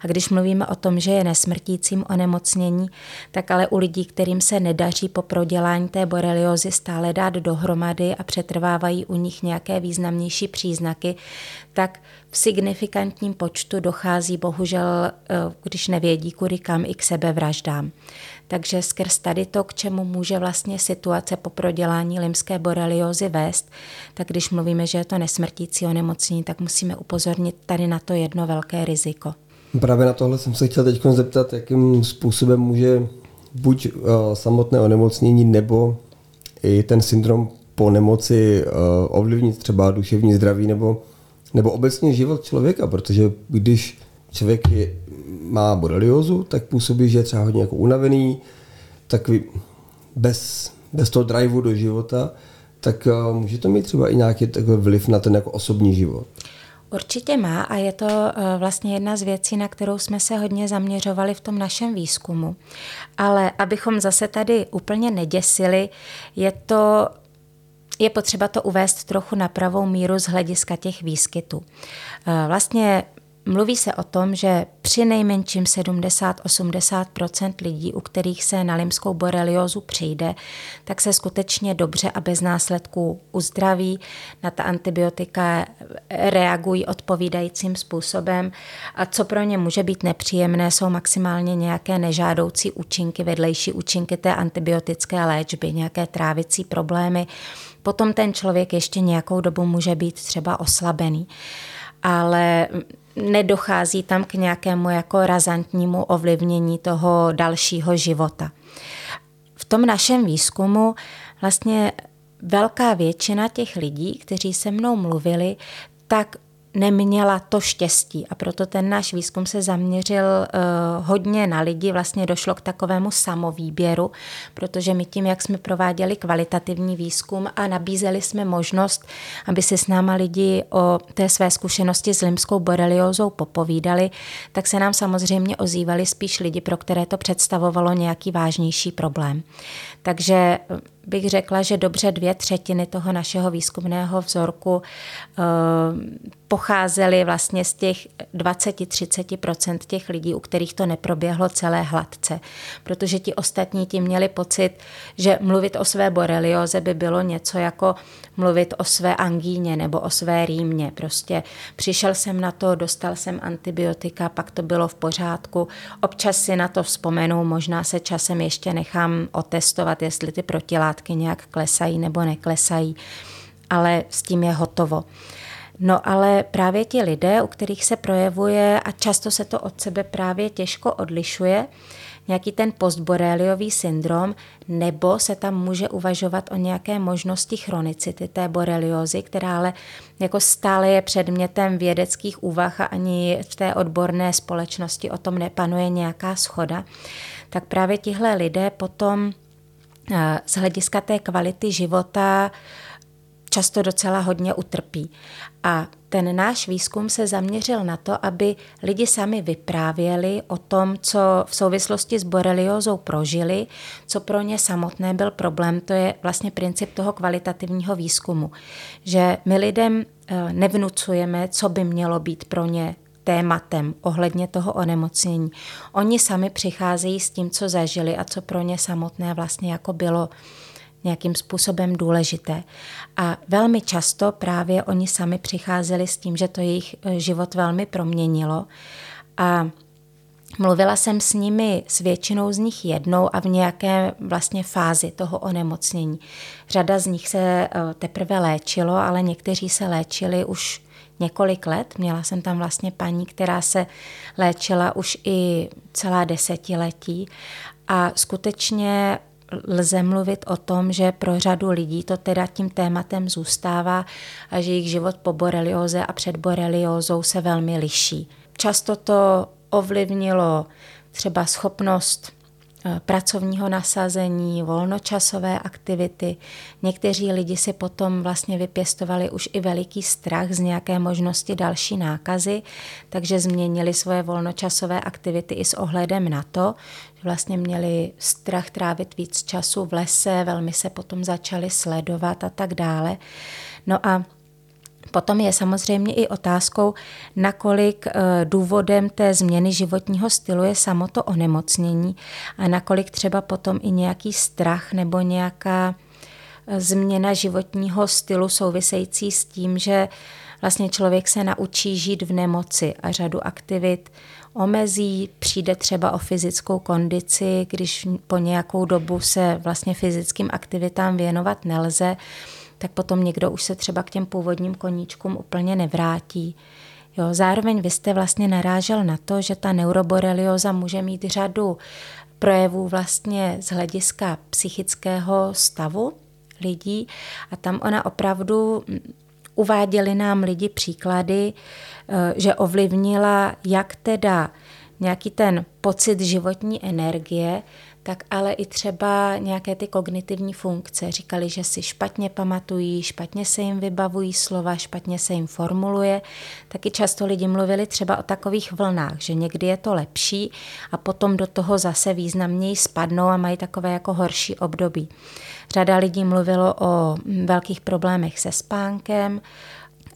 A když mluvíme o tom, že je nesmrtícím onemocnění, tak ale u lidí, kterým se nedaří po prodělání té boreliozy stále dát dohromady a přetrvávají u nich nějaké významnější příznaky, tak v signifikantním počtu dochází bohužel, eh, když nevědí kudy kam, i k sebevraždám. Takže skrz tady to, k čemu může vlastně situace po prodělání limské boreliozy vést, tak když mluvíme, že je to nesmrtící onemocnění, tak musíme upozornit tady na to jedno velké riziko. Právě na tohle jsem se chtěl teď zeptat, jakým způsobem může buď uh, samotné onemocnění nebo i ten syndrom po nemoci uh, ovlivnit třeba duševní zdraví nebo nebo obecně život člověka, protože když člověk je, má boreliozu, tak působí, že je třeba hodně jako unavený, takový bez, bez toho driveu do života, tak uh, může to mít třeba i nějaký takový vliv na ten jako osobní život. Určitě má a je to eh, vlastně jedna z věcí, na kterou jsme se hodně zaměřovali v tom našem výzkumu. Ale abychom zase tady úplně neděsili, je to je potřeba to uvést trochu na pravou míru z hlediska těch výskytů. Eh, vlastně Mluví se o tom, že při nejmenším 70-80% lidí, u kterých se na limskou boreliozu přijde, tak se skutečně dobře a bez následků uzdraví, na ta antibiotika reagují odpovídajícím způsobem. A co pro ně může být nepříjemné, jsou maximálně nějaké nežádoucí účinky, vedlejší účinky té antibiotické léčby, nějaké trávicí problémy. Potom ten člověk ještě nějakou dobu může být třeba oslabený. Ale nedochází tam k nějakému jako razantnímu ovlivnění toho dalšího života. V tom našem výzkumu vlastně velká většina těch lidí, kteří se mnou mluvili, tak neměla to štěstí a proto ten náš výzkum se zaměřil uh, hodně na lidi, vlastně došlo k takovému samovýběru, protože my tím, jak jsme prováděli kvalitativní výzkum a nabízeli jsme možnost, aby si s náma lidi o té své zkušenosti s limskou boreliózou popovídali, tak se nám samozřejmě ozývali spíš lidi, pro které to představovalo nějaký vážnější problém. Takže bych řekla, že dobře dvě třetiny toho našeho výzkumného vzorku eh, pocházely vlastně z těch 20-30% těch lidí, u kterých to neproběhlo celé hladce. Protože ti ostatní ti měli pocit, že mluvit o své borelioze by bylo něco jako mluvit o své angíně nebo o své rýmě. Prostě přišel jsem na to, dostal jsem antibiotika, pak to bylo v pořádku. Občas si na to vzpomenu, možná se časem ještě nechám otestovat, jestli ty protilátky nějak klesají nebo neklesají, ale s tím je hotovo. No ale právě ti lidé, u kterých se projevuje, a často se to od sebe právě těžko odlišuje, nějaký ten postboreliový syndrom, nebo se tam může uvažovat o nějaké možnosti chronicity té boreliozy, která ale jako stále je předmětem vědeckých úvah a ani v té odborné společnosti o tom nepanuje nějaká schoda, tak právě tihle lidé potom z hlediska té kvality života často docela hodně utrpí. A ten náš výzkum se zaměřil na to, aby lidi sami vyprávěli o tom, co v souvislosti s boreliózou prožili, co pro ně samotné byl problém. To je vlastně princip toho kvalitativního výzkumu, že my lidem eh, nevnucujeme, co by mělo být pro ně tématem ohledně toho onemocnění. Oni sami přicházejí s tím, co zažili a co pro ně samotné vlastně jako bylo nějakým způsobem důležité. A velmi často právě oni sami přicházeli s tím, že to jejich e, život velmi proměnilo. A Mluvila jsem s nimi s většinou z nich jednou a v nějaké vlastně fázi toho onemocnění. Řada z nich se e, teprve léčilo, ale někteří se léčili už několik let. Měla jsem tam vlastně paní, která se léčila už i celá desetiletí a skutečně lze mluvit o tom, že pro řadu lidí to teda tím tématem zůstává a že jejich život po borelioze a před boreliózou se velmi liší. Často to ovlivnilo třeba schopnost pracovního nasazení, volnočasové aktivity. Někteří lidi si potom vlastně vypěstovali už i veliký strach z nějaké možnosti další nákazy, takže změnili svoje volnočasové aktivity i s ohledem na to, že vlastně měli strach trávit víc času v lese, velmi se potom začali sledovat a tak dále. No a Potom je samozřejmě i otázkou, nakolik eh, důvodem té změny životního stylu je samo to onemocnění a nakolik třeba potom i nějaký strach nebo nějaká eh, změna životního stylu související s tím, že vlastně člověk se naučí žít v nemoci a řadu aktivit omezí, přijde třeba o fyzickou kondici, když po nějakou dobu se vlastně fyzickým aktivitám věnovat nelze, tak potom někdo už se třeba k těm původním koníčkům úplně nevrátí. Jo, zároveň vy jste vlastně narážel na to, že ta neuroborelioza může mít řadu projevů vlastně z hlediska psychického stavu lidí a tam ona opravdu uváděli nám lidi příklady, eh, že ovlivnila jak teda nějaký ten pocit životní energie, tak ale i třeba nějaké ty kognitivní funkce. Říkali, že si špatně pamatují, špatně se jim vybavují slova, špatně se jim formuluje. Taky často lidi mluvili třeba o takových vlnách, že někdy je to lepší a potom do toho zase významněji spadnou a mají takové jako horší období. Řada lidí mluvilo o velkých problémech se spánkem,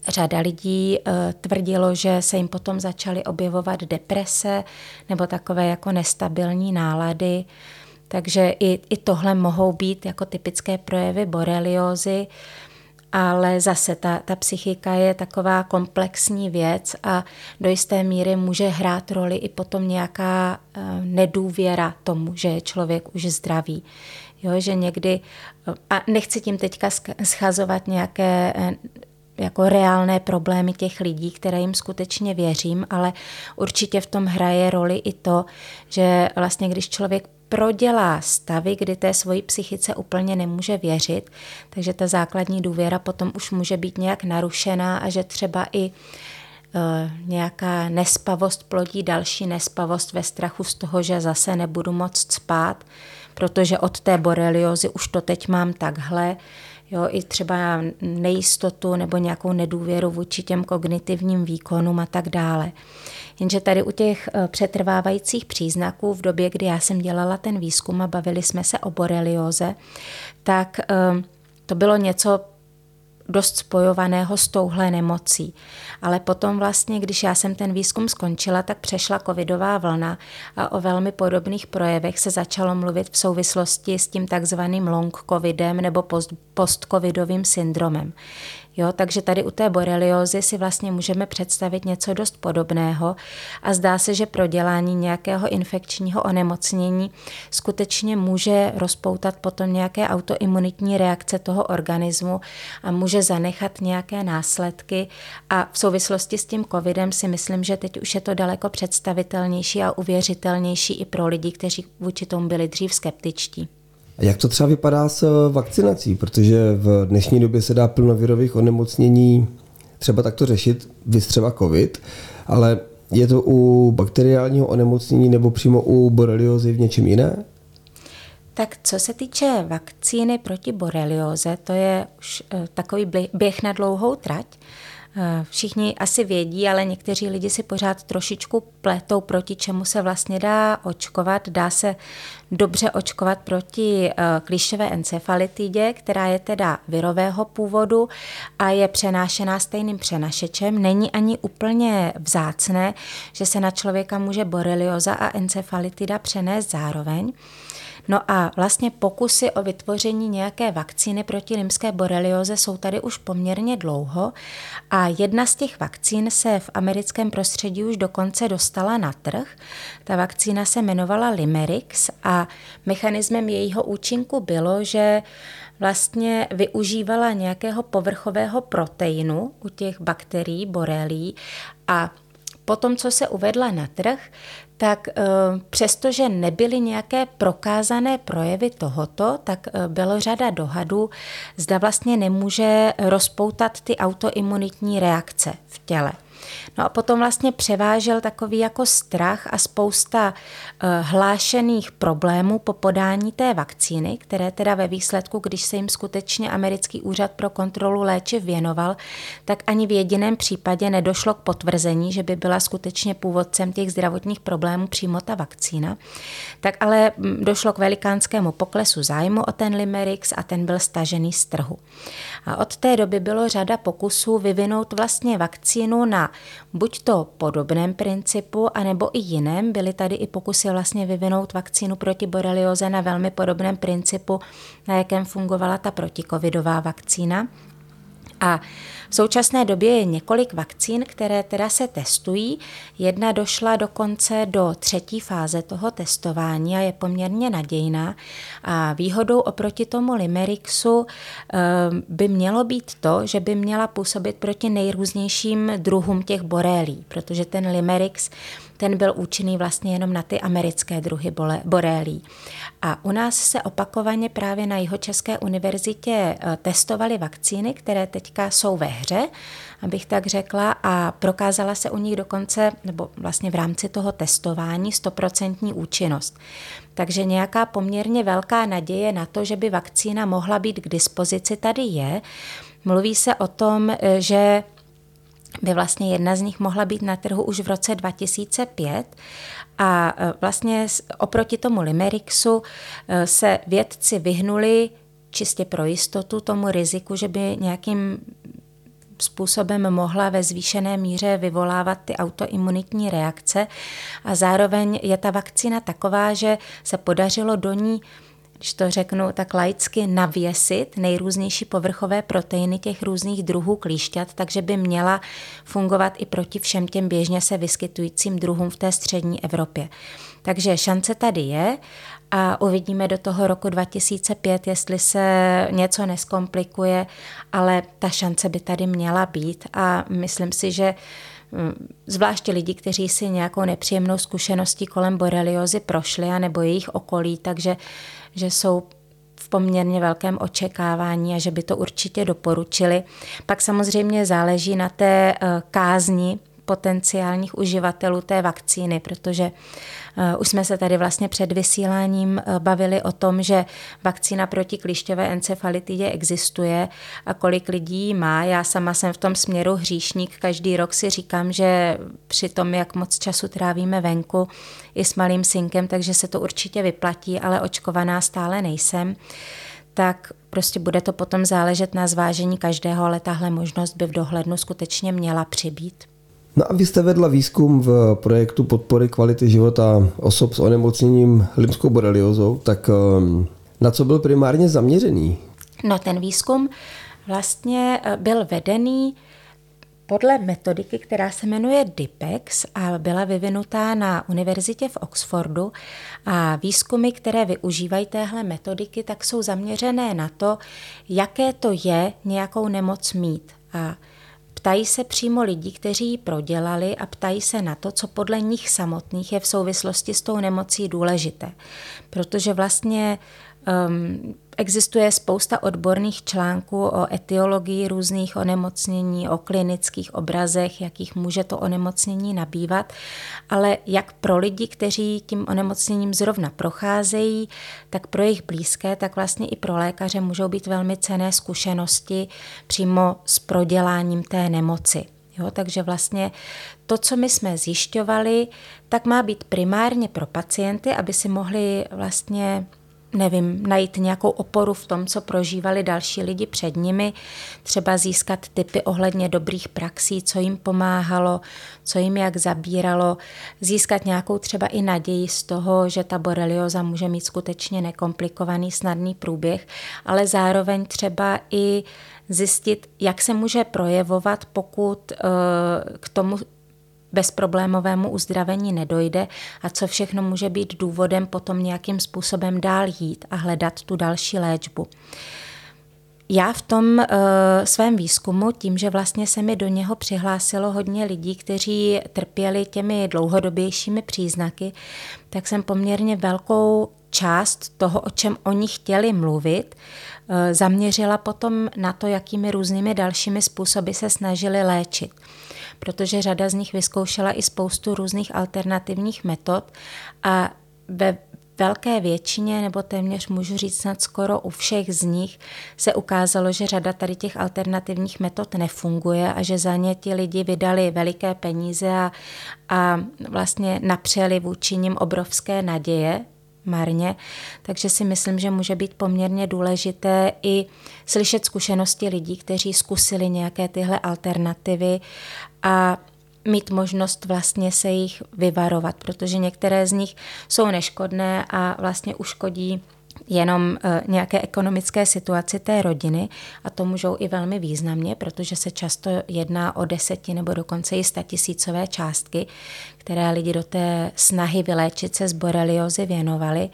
Řada lidí eh, tvrdilo, že se jim potom začaly objevovat deprese nebo takové jako nestabilní nálady. Takže i, i tohle mohou být jako typické projevy boreliózy, ale zase ta, ta psychika je taková komplexní věc a do jisté míry může hrát roli i potom nějaká eh, nedůvěra tomu, že je člověk už zdravý. Jo, že někdy, a nechci tím teďka schazovat nějaké eh, jako reálné problémy těch lidí, které jim skutečně věřím, ale určitě v tom hraje roli i to, že vlastně když člověk prodělá stavy, kdy té svojí psychice úplně nemůže věřit, takže ta základní důvěra potom už může být nějak narušená a že třeba i e, nějaká nespavost plodí další nespavost ve strachu z toho, že zase nebudu moct spát, protože od té boreliozy už to teď mám takhle, jo, i třeba nejistotu nebo nějakou nedůvěru vůči těm kognitivním výkonům a tak dále. Jenže tady u těch eh, přetrvávajících příznaků v době, kdy já jsem dělala ten výzkum a bavili jsme se o borelioze, tak eh, to bylo něco dost spojovaného s touhle nemocí. Ale potom vlastně, když já jsem ten výzkum skončila, tak přešla covidová vlna a o velmi podobných projevech se začalo mluvit v souvislosti s tím takzvaným long covidem nebo post, post-covidovým syndromem. Jo, takže tady u té boreliozy si vlastně můžeme představit něco dost podobného a zdá se, že prodělání nějakého infekčního onemocnění skutečně může rozpoutat potom nějaké autoimunitní reakce toho organismu a může zanechat nějaké následky a v souvislosti s tím covidem si myslím, že teď už je to daleko představitelnější a uvěřitelnější i pro lidi, kteří vůči tomu byli dřív skeptičtí. A jak to třeba vypadá s eh, vakcinací? Protože v dnešní době se dá plno virových onemocnění třeba takto řešit, vys třeba COVID, ale je to u bakteriálního onemocnění nebo přímo u boreliozy v něčem jiné? Tak co se týče vakcíny proti borelioze, to je už eh, takový běh na dlouhou trať. Eh, všichni asi vědí, ale někteří lidi si pořád trošičku pletou, proti čemu se vlastně dá očkovat. Dá se dobře očkovat proti eh, klíšové encefalitidě, která je teda virového původu a je přenášená stejným přenašečem. Není ani úplně vzácné, že se na člověka může borelioza a encefalitida přenést zároveň. No a vlastně pokusy o vytvoření nějaké vakcíny proti limské borelioze jsou tady už poměrně dlouho a jedna z těch vakcín se v americkém prostředí už dokonce dostala na trh. Ta vakcína se jmenovala Limerix a mechanismem jejího účinku bylo, že vlastně využívala nějakého povrchového proteinu u těch bakterií borelí a Potom, co se uvedla na trh, tak eh, přestože nebyly nějaké prokázané projevy tohoto, tak eh, bylo řada dohadů, zda vlastně nemůže rozpoutat ty autoimunitní reakce v těle. No a potom vlastně převážel takový jako strach a spousta uh, hlášených problémů po podání té vakcíny, které teda ve výsledku, když se jim skutečně americký úřad pro kontrolu léčiv věnoval, tak ani v jediném případě nedošlo k potvrzení, že by byla skutečně původcem těch zdravotních problémů přímo ta vakcína. Tak ale mm, došlo k velikánskému poklesu zájmu o ten Limerix a ten byl stažený z trhu. A od té doby bylo řada pokusů vyvinout vlastně vakcínu na buď to podobném principu, anebo i jiném. Byly tady i pokusy vlastně vyvinout vakcínu proti borelioze na velmi podobném principu, na jakém fungovala ta protikovidová vakcína. A v současné době je několik vakcín, které teda se testují. Jedna došla dokonce do třetí fáze toho testování a je poměrně nadějná. A výhodou oproti tomu Limerixu eh, by mělo být to, že by měla působit proti nejrůznějším druhům těch borélí, protože ten Limerix ten byl účinný vlastně jenom na ty americké druhy borélí. A u nás se opakovaně právě na Jihočeské univerzitě eh, testovaly vakcíny, které teďka jsou ve hře, abych tak řekla, a prokázala se u nich dokonce, nebo vlastně v rámci toho testování, stoprocentní účinnost. Takže nějaká poměrně velká naděje na to, že by vakcína mohla být k dispozici, tady je. Mluví se o tom, eh, že by vlastně jedna z nich mohla být na trhu už v roce 2005 a e, vlastně oproti tomu Limerixu e, se vědci vyhnuli čistě pro jistotu tomu riziku, že by nějakým způsobem mohla ve zvýšené míře vyvolávat ty autoimunitní reakce. A zároveň je ta vakcína taková, že se podařilo do ní když to řeknu tak laicky, navěsit nejrůznější povrchové proteiny těch různých druhů klíšťat, takže by měla fungovat i proti všem těm běžně se vyskytujícím druhům v té střední Evropě. Takže šance tady je a uvidíme do toho roku 2005, jestli se něco neskomplikuje, ale ta šance by tady měla být a myslím si, že mm, zvláště lidi, kteří si nějakou nepříjemnou zkušeností kolem boreliozy prošli a nebo jejich okolí, takže že jsou v poměrně velkém očekávání a že by to určitě doporučili. Pak samozřejmě záleží na té eh, kázni potenciálních uživatelů té vakcíny, protože eh, už jsme se tady vlastně před vysíláním eh, bavili o tom, že vakcína proti klíšťové encefalitidě existuje a kolik lidí má. Já sama jsem v tom směru hříšník. Každý rok si říkám, že při tom, jak moc času trávíme venku i s malým synkem, takže se to určitě vyplatí, ale očkovaná stále nejsem tak prostě bude to potom záležet na zvážení každého, ale tahle možnost by v dohlednu skutečně měla přibýt. No a vy jste vedla výzkum v projektu podpory kvality života osob s onemocněním limskou boreliozou, tak ehm, na co byl primárně zaměřený? No ten výzkum vlastně eh, byl vedený podle metodiky, která se jmenuje DIPEX a byla vyvinutá na univerzitě v Oxfordu. A výzkumy, které využívají téhle metodiky, tak jsou zaměřené na to, jaké to je nějakou nemoc mít. A Ptají se přímo lidí, kteří ji prodělali a ptají se na to, co podle nich samotných je v souvislosti s tou nemocí důležité. Protože vlastně Um, Existuje spousta odborných článků o etiologii různých onemocnění, o klinických obrazech, jakých může to onemocnění nabývat, ale jak pro lidi, kteří tím onemocněním zrovna procházejí, tak pro jejich blízké, tak vlastně i pro lékaře můžou být velmi cené zkušenosti přímo s proděláním té nemoci. Jo, takže vlastně to, co my jsme zjišťovali, tak má být primárně pro pacienty, aby si mohli vlastně nevím, najít nějakou oporu v tom, co prožívali další lidi před nimi, třeba získat typy ohledně dobrých praxí, co jim pomáhalo, co jim jak zabíralo, získat nějakou třeba i naději z toho, že ta borelioza může mít skutečně nekomplikovaný, snadný průběh, ale zároveň třeba i zjistit, jak se může projevovat, pokud uh, k tomu bezproblémovému uzdravení nedojde a co všechno může být důvodem potom nějakým způsobem dál jít a hledat tu další léčbu. Já v tom uh, svém výzkumu, tím, že vlastně se mi do něho přihlásilo hodně lidí, kteří trpěli těmi dlouhodobějšími příznaky, tak jsem poměrně velkou část toho, o čem oni chtěli mluvit, uh, zaměřila potom na to, jakými různými dalšími způsoby se snažili léčit protože řada z nich vyzkoušela i spoustu různých alternativních metod a ve velké většině, nebo téměř můžu říct snad skoro u všech z nich, se ukázalo, že řada tady těch alternativních metod nefunguje a že za ně ti lidi vydali veliké peníze a, a vlastně napřeli vůči nim obrovské naděje, marně, takže si myslím, že může být poměrně důležité i slyšet zkušenosti lidí, kteří zkusili nějaké tyhle alternativy a mít možnost vlastně se jich vyvarovat, protože některé z nich jsou neškodné a vlastně uškodí jenom eh, nějaké ekonomické situaci té rodiny a to můžou i velmi významně, protože se často jedná o deseti nebo dokonce i tisícové částky, které lidi do té snahy vyléčit se z boreliozy věnovali.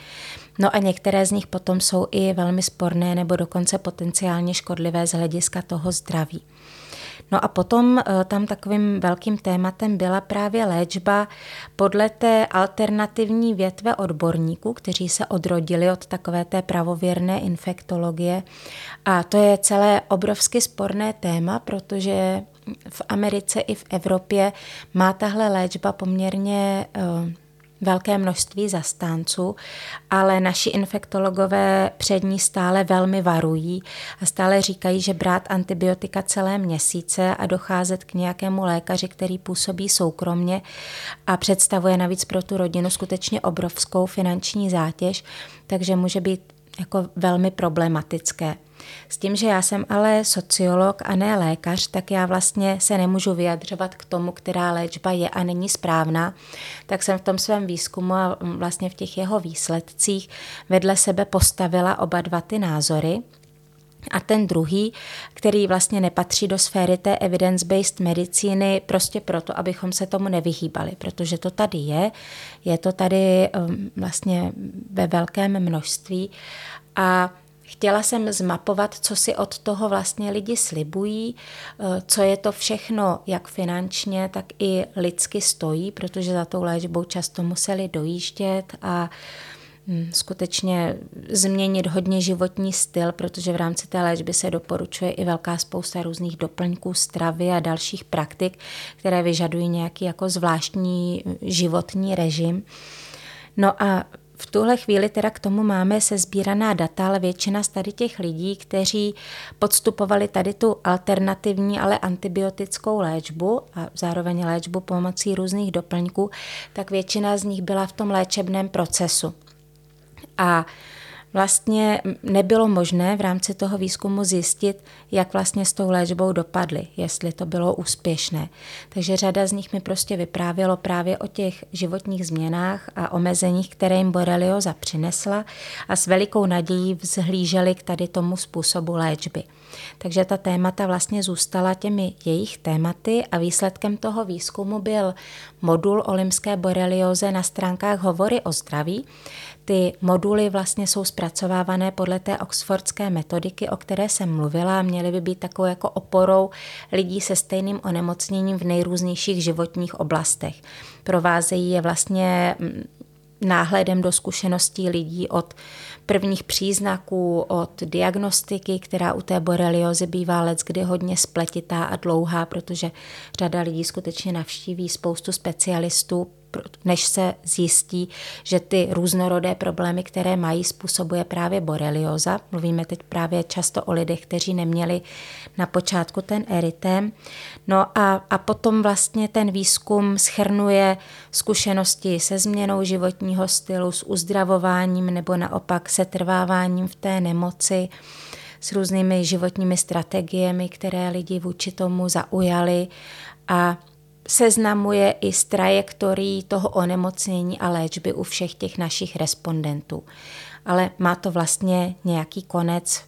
No a některé z nich potom jsou i velmi sporné nebo dokonce potenciálně škodlivé z hlediska toho zdraví. No a potom eh, tam takovým velkým tématem byla právě léčba podle té alternativní větve odborníků, kteří se odrodili od takové té pravověrné infektologie. A to je celé obrovsky sporné téma, protože v Americe i v Evropě má tahle léčba poměrně uh, velké množství zastánců, ale naši infektologové před ní stále velmi varují a stále říkají, že brát antibiotika celé měsíce a docházet k nějakému lékaři, který působí soukromně a představuje navíc pro tu rodinu skutečně obrovskou finanční zátěž, takže může být jako velmi problematické. S tím, že já jsem ale sociolog a ne lékař, tak já vlastně se nemůžu vyjadřovat k tomu, která léčba je a není správná, tak jsem v tom svém výzkumu a vlastně v těch jeho výsledcích vedle sebe postavila oba dva ty názory. A ten druhý, který vlastně nepatří do sféry té evidence-based medicíny, prostě proto, abychom se tomu nevyhýbali, protože to tady je, je to tady um, vlastně ve velkém množství. A Chtěla jsem zmapovat, co si od toho vlastně lidi slibují, eh, co je to všechno, jak finančně, tak i lidsky stojí, protože za tou léčbou často museli dojíždět a hm, skutečně změnit hodně životní styl, protože v rámci té léčby se doporučuje i velká spousta různých doplňků stravy a dalších praktik, které vyžadují nějaký jako zvláštní životní režim. No a v tuhle chvíli teda k tomu máme se sbíraná data, ale většina z tady těch lidí, kteří podstupovali tady tu alternativní, ale antibiotickou léčbu a zároveň léčbu pomocí různých doplňků, tak většina z nich byla v tom léčebném procesu. A vlastně nebylo možné v rámci toho výzkumu zjistit, jak vlastně s tou léčbou dopadly, jestli to bylo úspěšné. Takže řada z nich mi prostě vyprávělo právě o těch životních změnách a omezeních, které jim borelioza přinesla a s velikou nadějí vzhlíželi k tady tomu způsobu léčby. Takže ta témata vlastně zůstala těmi jejich tématy a výsledkem toho výzkumu byl modul o limské borelioze na stránkách Hovory o zdraví, ty moduly vlastně jsou zpracovávané podle té oxfordské metodiky, o které jsem mluvila a měly by být takovou jako oporou lidí se stejným onemocněním v nejrůznějších životních oblastech. Provázejí je vlastně mm, náhledem do zkušeností lidí od prvních příznaků, od diagnostiky, která u té boreliozy bývá let, kdy hodně spletitá a dlouhá, protože řada lidí skutečně navštíví spoustu specialistů než se zjistí, že ty různorodé problémy, které mají, způsobuje právě borelioza. Mluvíme teď právě často o lidech, kteří neměli na počátku ten erytém. No a, a potom vlastně ten výzkum schrnuje zkušenosti se změnou životního stylu, s uzdravováním nebo naopak se trváváním v té nemoci s různými životními strategiemi, které lidi vůči tomu zaujali a seznamuje i s trajektorií toho onemocnění a léčby u všech těch našich respondentů. Ale má to vlastně nějaký konec,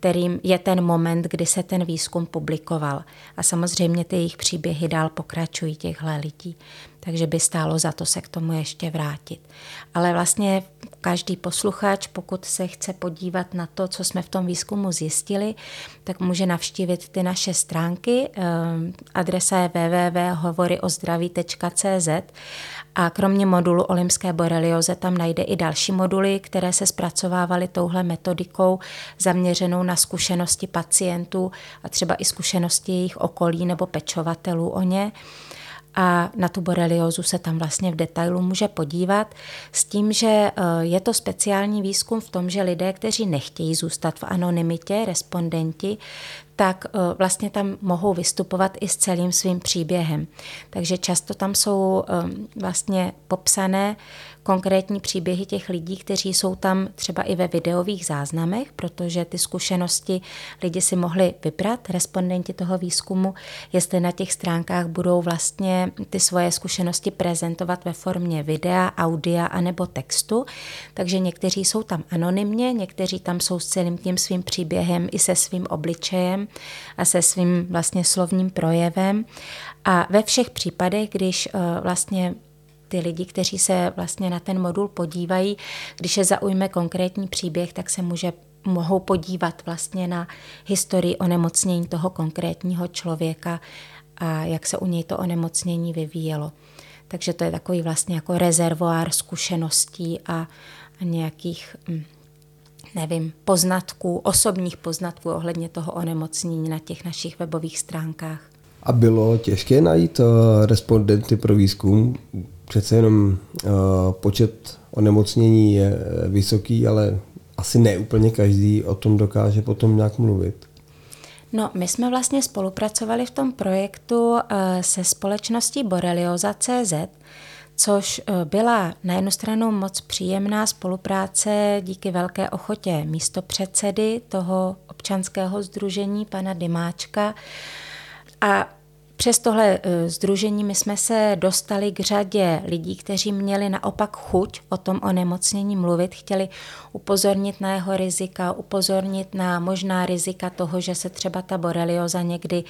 kterým je ten moment, kdy se ten výzkum publikoval. A samozřejmě ty jejich příběhy dál pokračují těchhle lidí takže by stálo za to se k tomu ještě vrátit. Ale vlastně každý posluchač, pokud se chce podívat na to, co jsme v tom výzkumu zjistili, tak může navštívit ty naše stránky. Ehm, adresa je www.hovoryozdraví.cz a kromě modulu Olimské borelioze tam najde i další moduly, které se zpracovávaly touhle metodikou zaměřenou na zkušenosti pacientů a třeba i zkušenosti jejich okolí nebo pečovatelů o ně a na tu boreliozu se tam vlastně v detailu může podívat s tím, že eh, je to speciální výzkum v tom, že lidé, kteří nechtějí zůstat v anonymitě, respondenti, tak eh, vlastně tam mohou vystupovat i s celým svým příběhem. Takže často tam jsou eh, vlastně popsané konkrétní příběhy těch lidí, kteří jsou tam třeba i ve videových záznamech, protože ty zkušenosti lidi si mohli vybrat, respondenti toho výzkumu, jestli na těch stránkách budou vlastně ty svoje zkušenosti prezentovat ve formě videa, audia anebo textu. Takže někteří jsou tam anonymně, někteří tam jsou s celým tím svým příběhem i se svým obličejem a se svým vlastně slovním projevem. A ve všech případech, když eh, vlastně ty lidi, kteří se vlastně na ten modul podívají, když je zaujme konkrétní příběh, tak se může mohou podívat vlastně na historii onemocnění toho konkrétního člověka a jak se u něj to onemocnění vyvíjelo. Takže to je takový vlastně jako rezervoár zkušeností a, nějakých, hm, nevím, poznatků, osobních poznatků ohledně toho onemocnění na těch našich webových stránkách. A bylo těžké najít eh, respondenty pro výzkum, přece jenom uh, počet onemocnění je eh, vysoký, ale asi ne úplně každý o tom dokáže potom nějak mluvit. No, my jsme vlastně spolupracovali v tom projektu uh, se společností Borelioza.cz, což byla na jednu stranu moc příjemná spolupráce díky velké ochotě místopředsedy toho občanského združení, pana Dymáčka. A přes tohle združení my jsme se dostali k řadě lidí, kteří měli naopak chuť o tom onemocnění mluvit, chtěli upozornit na jeho rizika, upozornit na možná rizika toho, že se třeba ta borelioza někdy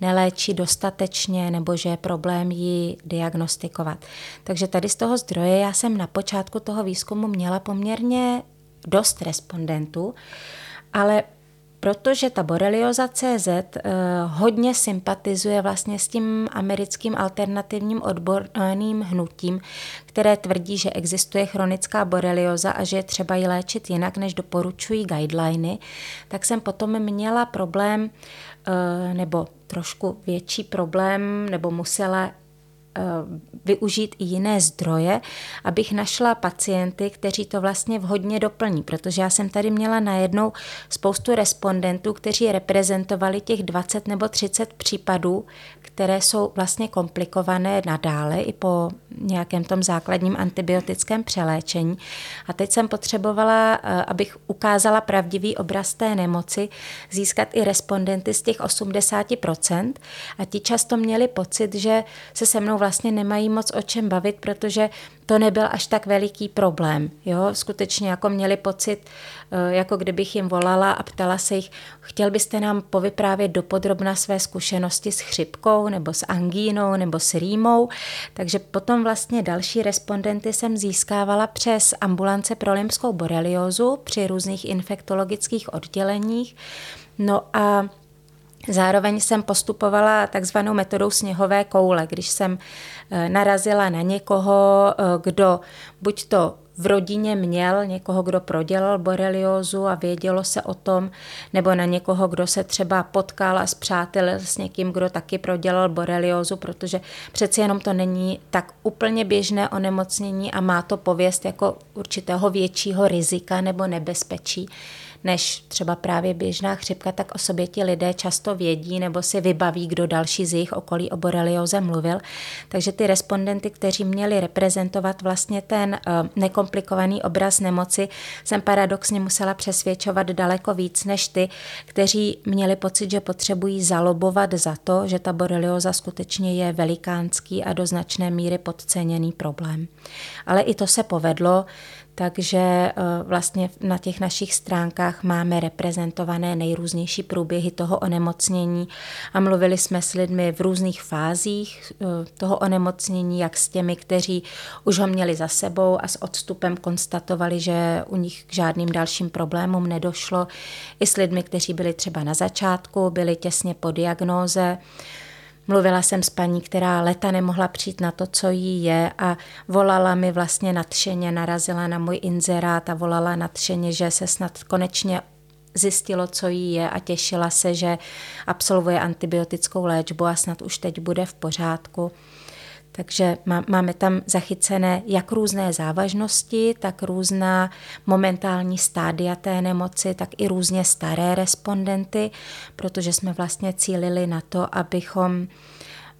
neléčí dostatečně nebo že je problém ji diagnostikovat. Takže tady z toho zdroje já jsem na počátku toho výzkumu měla poměrně dost respondentů, ale protože ta borelioza CZ eh, hodně sympatizuje vlastně s tím americkým alternativním odborným hnutím, které tvrdí, že existuje chronická borelioza a že je třeba ji léčit jinak, než doporučují guideliny, tak jsem potom měla problém eh, nebo trošku větší problém, nebo musela využít i jiné zdroje, abych našla pacienty, kteří to vlastně vhodně doplní, protože já jsem tady měla najednou spoustu respondentů, kteří reprezentovali těch 20 nebo 30 případů, které jsou vlastně komplikované nadále i po nějakém tom základním antibiotickém přeléčení. A teď jsem potřebovala, eh, abych ukázala pravdivý obraz té nemoci, získat i respondenty z těch 80% a ti často měli pocit, že se se mnou vlastně nemají moc o čem bavit, protože to nebyl až tak veliký problém. Jo? Skutečně jako měli pocit, eh, jako kdybych jim volala a ptala se jich, chtěl byste nám povyprávět dopodrobna své zkušenosti s chřipkou nebo s angínou nebo s rýmou. Takže potom vlastně další respondenty jsem získávala přes ambulance pro limskou boreliózu při různých infektologických odděleních. No a Zároveň jsem postupovala takzvanou metodou sněhové koule, když jsem eh, narazila na někoho, eh, kdo buď to v rodině měl někoho, kdo prodělal boreliózu a vědělo se o tom, nebo na někoho, kdo se třeba potkal a zpřátelil s někým, kdo taky prodělal boreliózu, protože přeci jenom to není tak úplně běžné onemocnění a má to pověst jako určitého většího rizika nebo nebezpečí než třeba právě běžná chřipka, tak o sobě ti lidé často vědí nebo si vybaví, kdo další z jejich okolí o borelioze mluvil. Takže ty respondenty, kteří měli reprezentovat vlastně ten eh, nekomplikovaný obraz nemoci, jsem paradoxně musela přesvědčovat daleko víc než ty, kteří měli pocit, že potřebují zalobovat za to, že ta borelioza skutečně je velikánský a do značné míry podceněný problém. Ale i to se povedlo. Takže eh, vlastně na těch našich stránkách máme reprezentované nejrůznější průběhy toho onemocnění a mluvili jsme s lidmi v různých fázích eh, toho onemocnění, jak s těmi, kteří už ho měli za sebou a s odstupem konstatovali, že u nich k žádným dalším problémům nedošlo, i s lidmi, kteří byli třeba na začátku, byli těsně po diagnóze, Mluvila jsem s paní, která leta nemohla přijít na to, co jí je a volala mi vlastně nadšeně, narazila na můj inzerát a volala nadšeně, že se snad konečně zjistilo, co jí je a těšila se, že absolvuje antibiotickou léčbu a snad už teď bude v pořádku. Takže máme tam zachycené jak různé závažnosti, tak různá momentální stádia té nemoci, tak i různě staré respondenty, protože jsme vlastně cílili na to, abychom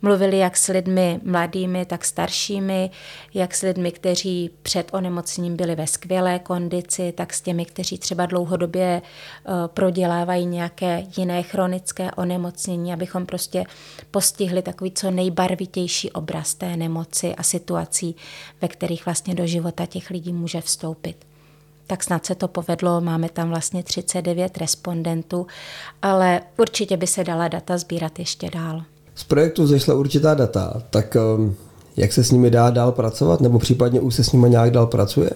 Mluvili jak s lidmi mladými, tak staršími, jak s lidmi, kteří před onemocněním byli ve skvělé kondici, tak s těmi, kteří třeba dlouhodobě eh, prodělávají nějaké jiné chronické onemocnění, abychom prostě postihli takový co nejbarvitější obraz té nemoci a situací, ve kterých vlastně do života těch lidí může vstoupit. Tak snad se to povedlo, máme tam vlastně 39 respondentů, ale určitě by se dala data sbírat ještě dál z projektu zešla určitá data, tak um, jak se s nimi dá dál pracovat, nebo případně už se s nimi nějak dál pracuje?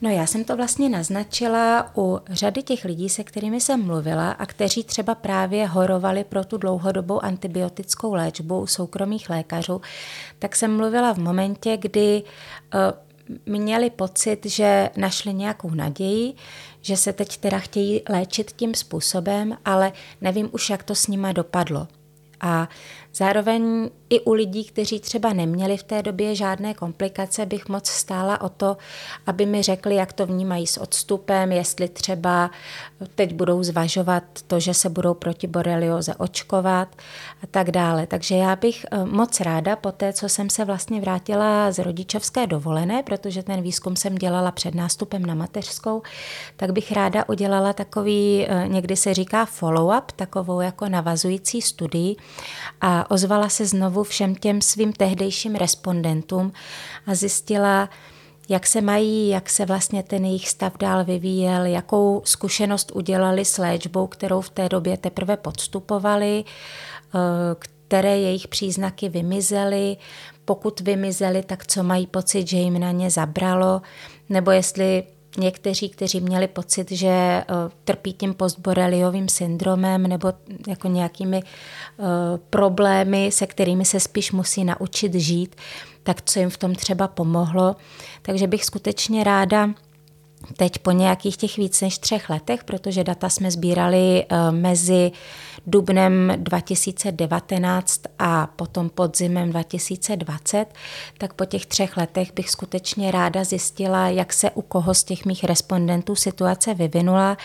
No já jsem to vlastně naznačila u řady těch lidí, se kterými jsem mluvila a kteří třeba právě horovali pro tu dlouhodobou antibiotickou léčbu u soukromých lékařů, tak jsem mluvila v momentě, kdy uh, měli pocit, že našli nějakou naději, že se teď teda chtějí léčit tím způsobem, ale nevím už, jak to s nima dopadlo. 啊 zároveň i u lidí, kteří třeba neměli v té době žádné komplikace, bych moc stála o to, aby mi řekli, jak to vnímají s odstupem, jestli třeba teď budou zvažovat to, že se budou proti borelioze očkovat a tak dále. Takže já bych eh, moc ráda po té, co jsem se vlastně vrátila z rodičovské dovolené, protože ten výzkum jsem dělala před nástupem na mateřskou, tak bych ráda udělala takový, eh, někdy se říká follow-up, takovou jako navazující studii a ozvala se znovu všem těm svým tehdejším respondentům a zjistila, jak se mají, jak se vlastně ten jejich stav dál vyvíjel, jakou zkušenost udělali s léčbou, kterou v té době teprve podstupovali, eh, které jejich příznaky vymizely, pokud vymizely, tak co mají pocit, že jim na ně zabralo, nebo jestli někteří, kteří měli pocit, že eh, trpí tím postboreliovým syndromem nebo jako nějakými eh, problémy, se kterými se spíš musí naučit žít, tak co jim v tom třeba pomohlo. Takže bych skutečně ráda teď po nějakých těch víc než třech letech, protože data jsme sbírali eh, mezi dubnem 2019 a potom podzimem 2020, tak po těch třech letech bych skutečně ráda zjistila, jak se u koho z těch mých respondentů situace vyvinula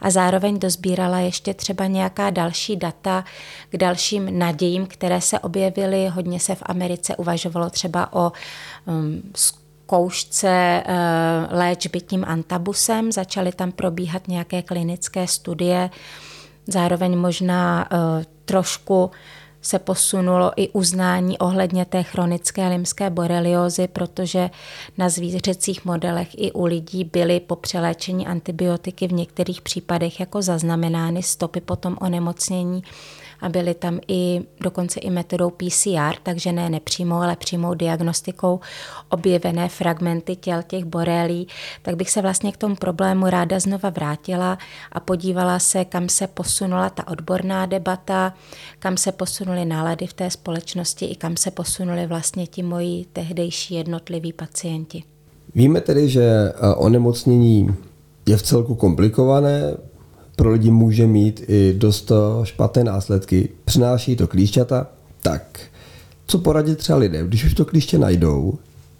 a zároveň dozbírala ještě třeba nějaká další data k dalším nadějím, které se objevily. Hodně se v Americe uvažovalo třeba o um, zkoušce eh, léčby tím antabusem. Začaly tam probíhat nějaké klinické studie, zároveň možná eh, trošku se posunulo i uznání ohledně té chronické limské boreliozy, protože na zvířecích modelech i u lidí byly po přeléčení antibiotiky v některých případech jako zaznamenány stopy potom onemocnění a byly tam i dokonce i metodou PCR, takže ne nepřímou, ale přímou diagnostikou objevené fragmenty těl těch borelí, tak bych se vlastně k tomu problému ráda znova vrátila a podívala se, kam se posunula ta odborná debata, kam se posunuly nálady v té společnosti i kam se posunuli vlastně ti moji tehdejší jednotliví pacienti. Víme tedy, že eh, onemocnění je v celku komplikované, pro lidi může mít i dost eh, špatné následky, přináší to klíšťata, tak. Co poradit třeba lidem, když už to klíště najdou,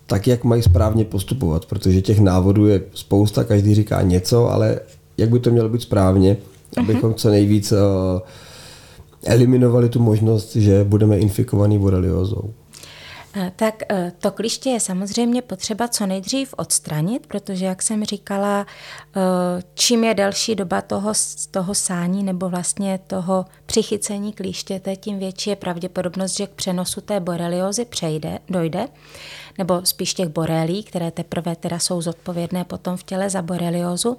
tak jak mají správně postupovat, protože těch návodů je spousta, každý říká něco, ale jak by to mělo být správně, abychom co nejvíc uh, eliminovali tu možnost, že budeme infikovaní boreliózou. Eh, tak eh, to kliště je samozřejmě potřeba co nejdřív odstranit, protože, jak jsem říkala, eh, čím je delší doba toho, toho sání nebo vlastně toho přichycení klíštěte, tím větší je pravděpodobnost, že k přenosu té boreliozy přejde, dojde, nebo spíš těch borelí, které teprve teda jsou zodpovědné potom v těle za boreliozu.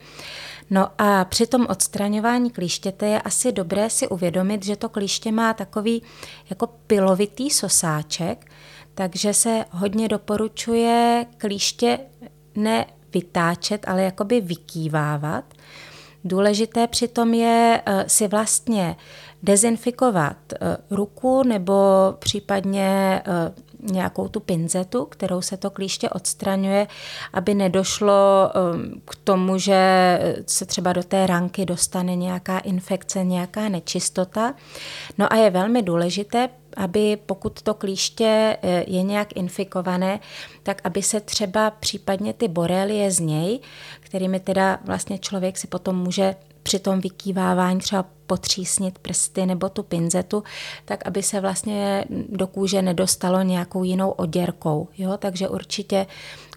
No a při tom odstraňování klíštěte je asi dobré si uvědomit, že to klíště má takový jako pilovitý sosáček, takže se hodně doporučuje klíště ne vytáčet, ale jakoby vykývávat. Důležité přitom je eh, si vlastně dezinfikovat eh, ruku nebo případně eh, nějakou tu pinzetu, kterou se to klíště odstraňuje, aby nedošlo k tomu, že se třeba do té ranky dostane nějaká infekce, nějaká nečistota. No a je velmi důležité aby pokud to klíště eh, je nějak infikované, tak aby se třeba případně ty borelie z něj, kterými teda vlastně člověk si potom může při tom vykývávání třeba potřísnit prsty nebo tu pinzetu, tak aby se vlastně do kůže nedostalo nějakou jinou oděrkou. Jo? Takže určitě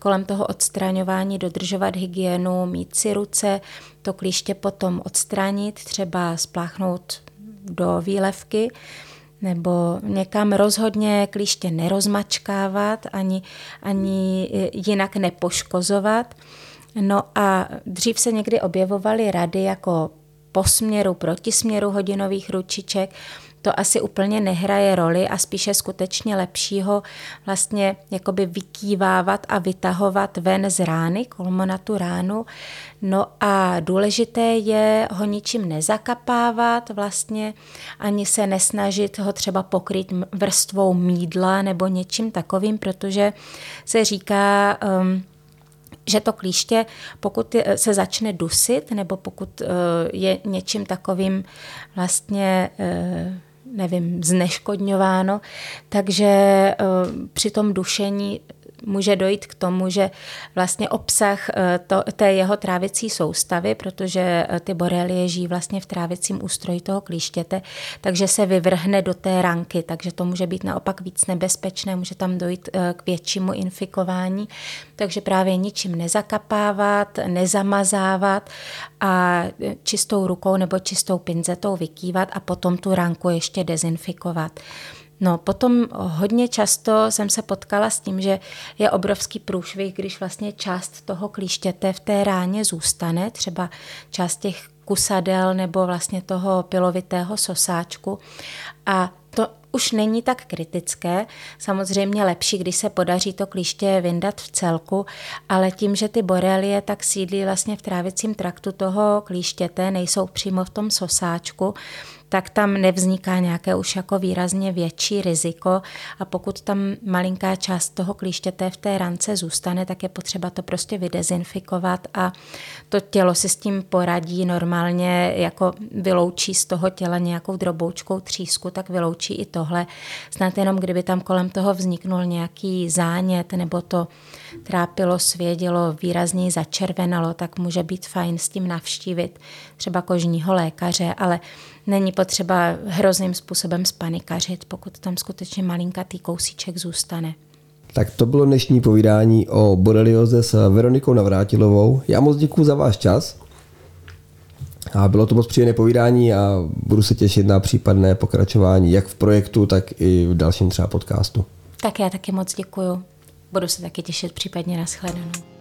kolem toho odstraňování dodržovat hygienu, mít si ruce, to klíště potom odstranit, třeba spláchnout do výlevky, nebo někam rozhodně klíště nerozmačkávat, ani, ani jinak nepoškozovat. No a dřív se někdy objevovaly rady jako po směru, proti směru hodinových ručiček, to asi úplně nehraje roli a spíše skutečně lepšího vlastně jakoby vykývávat a vytahovat ven z rány, kolmo na tu ránu. No a důležité je ho ničím nezakapávat vlastně, ani se nesnažit ho třeba pokryt vrstvou mídla nebo něčím takovým, protože se říká, um, že to klíště, pokud se začne dusit, nebo pokud uh, je něčím takovým vlastně uh, nevím, zneškodňováno, takže eh, při tom dušení může dojít k tomu, že vlastně obsah eh, to, té jeho trávicí soustavy, protože eh, ty borelie žijí vlastně v trávicím ústroji toho klíštěte, takže se vyvrhne do té ranky, takže to může být naopak víc nebezpečné, může tam dojít eh, k většímu infikování, takže právě ničím nezakapávat, nezamazávat a čistou rukou nebo čistou pinzetou vykývat a potom tu ranku ještě dezinfikovat. No, potom hodně často jsem se potkala s tím, že je obrovský průšvih, když vlastně část toho klíštěte v té ráně zůstane, třeba část těch kusadel nebo vlastně toho pilovitého sosáčku a to už není tak kritické. Samozřejmě lepší, když se podaří to klíště vyndat v celku, ale tím, že ty borelie tak sídlí vlastně v trávicím traktu toho klíštěte, nejsou přímo v tom sosáčku, tak tam nevzniká nějaké už jako výrazně větší riziko a pokud tam malinká část toho klíštěte v té rance zůstane, tak je potřeba to prostě vydezinfikovat a to tělo si s tím poradí normálně, jako vyloučí z toho těla nějakou droboučkou třísku, tak vyloučí i tohle. Snad jenom kdyby tam kolem toho vzniknul nějaký zánět nebo to trápilo, svědělo, výrazněji začervenalo, tak může být fajn s tím navštívit třeba kožního lékaře, ale není potřeba hrozným způsobem spanikařit, pokud tam skutečně malinkatý kousíček zůstane. Tak to bylo dnešní povídání o borelioze s Veronikou Navrátilovou. Já moc děkuji za váš čas. A bylo to moc příjemné povídání a budu se těšit na případné pokračování jak v projektu, tak i v dalším třeba podcastu. Tak já taky moc děkuju. Budu se taky těšit případně na shledanou.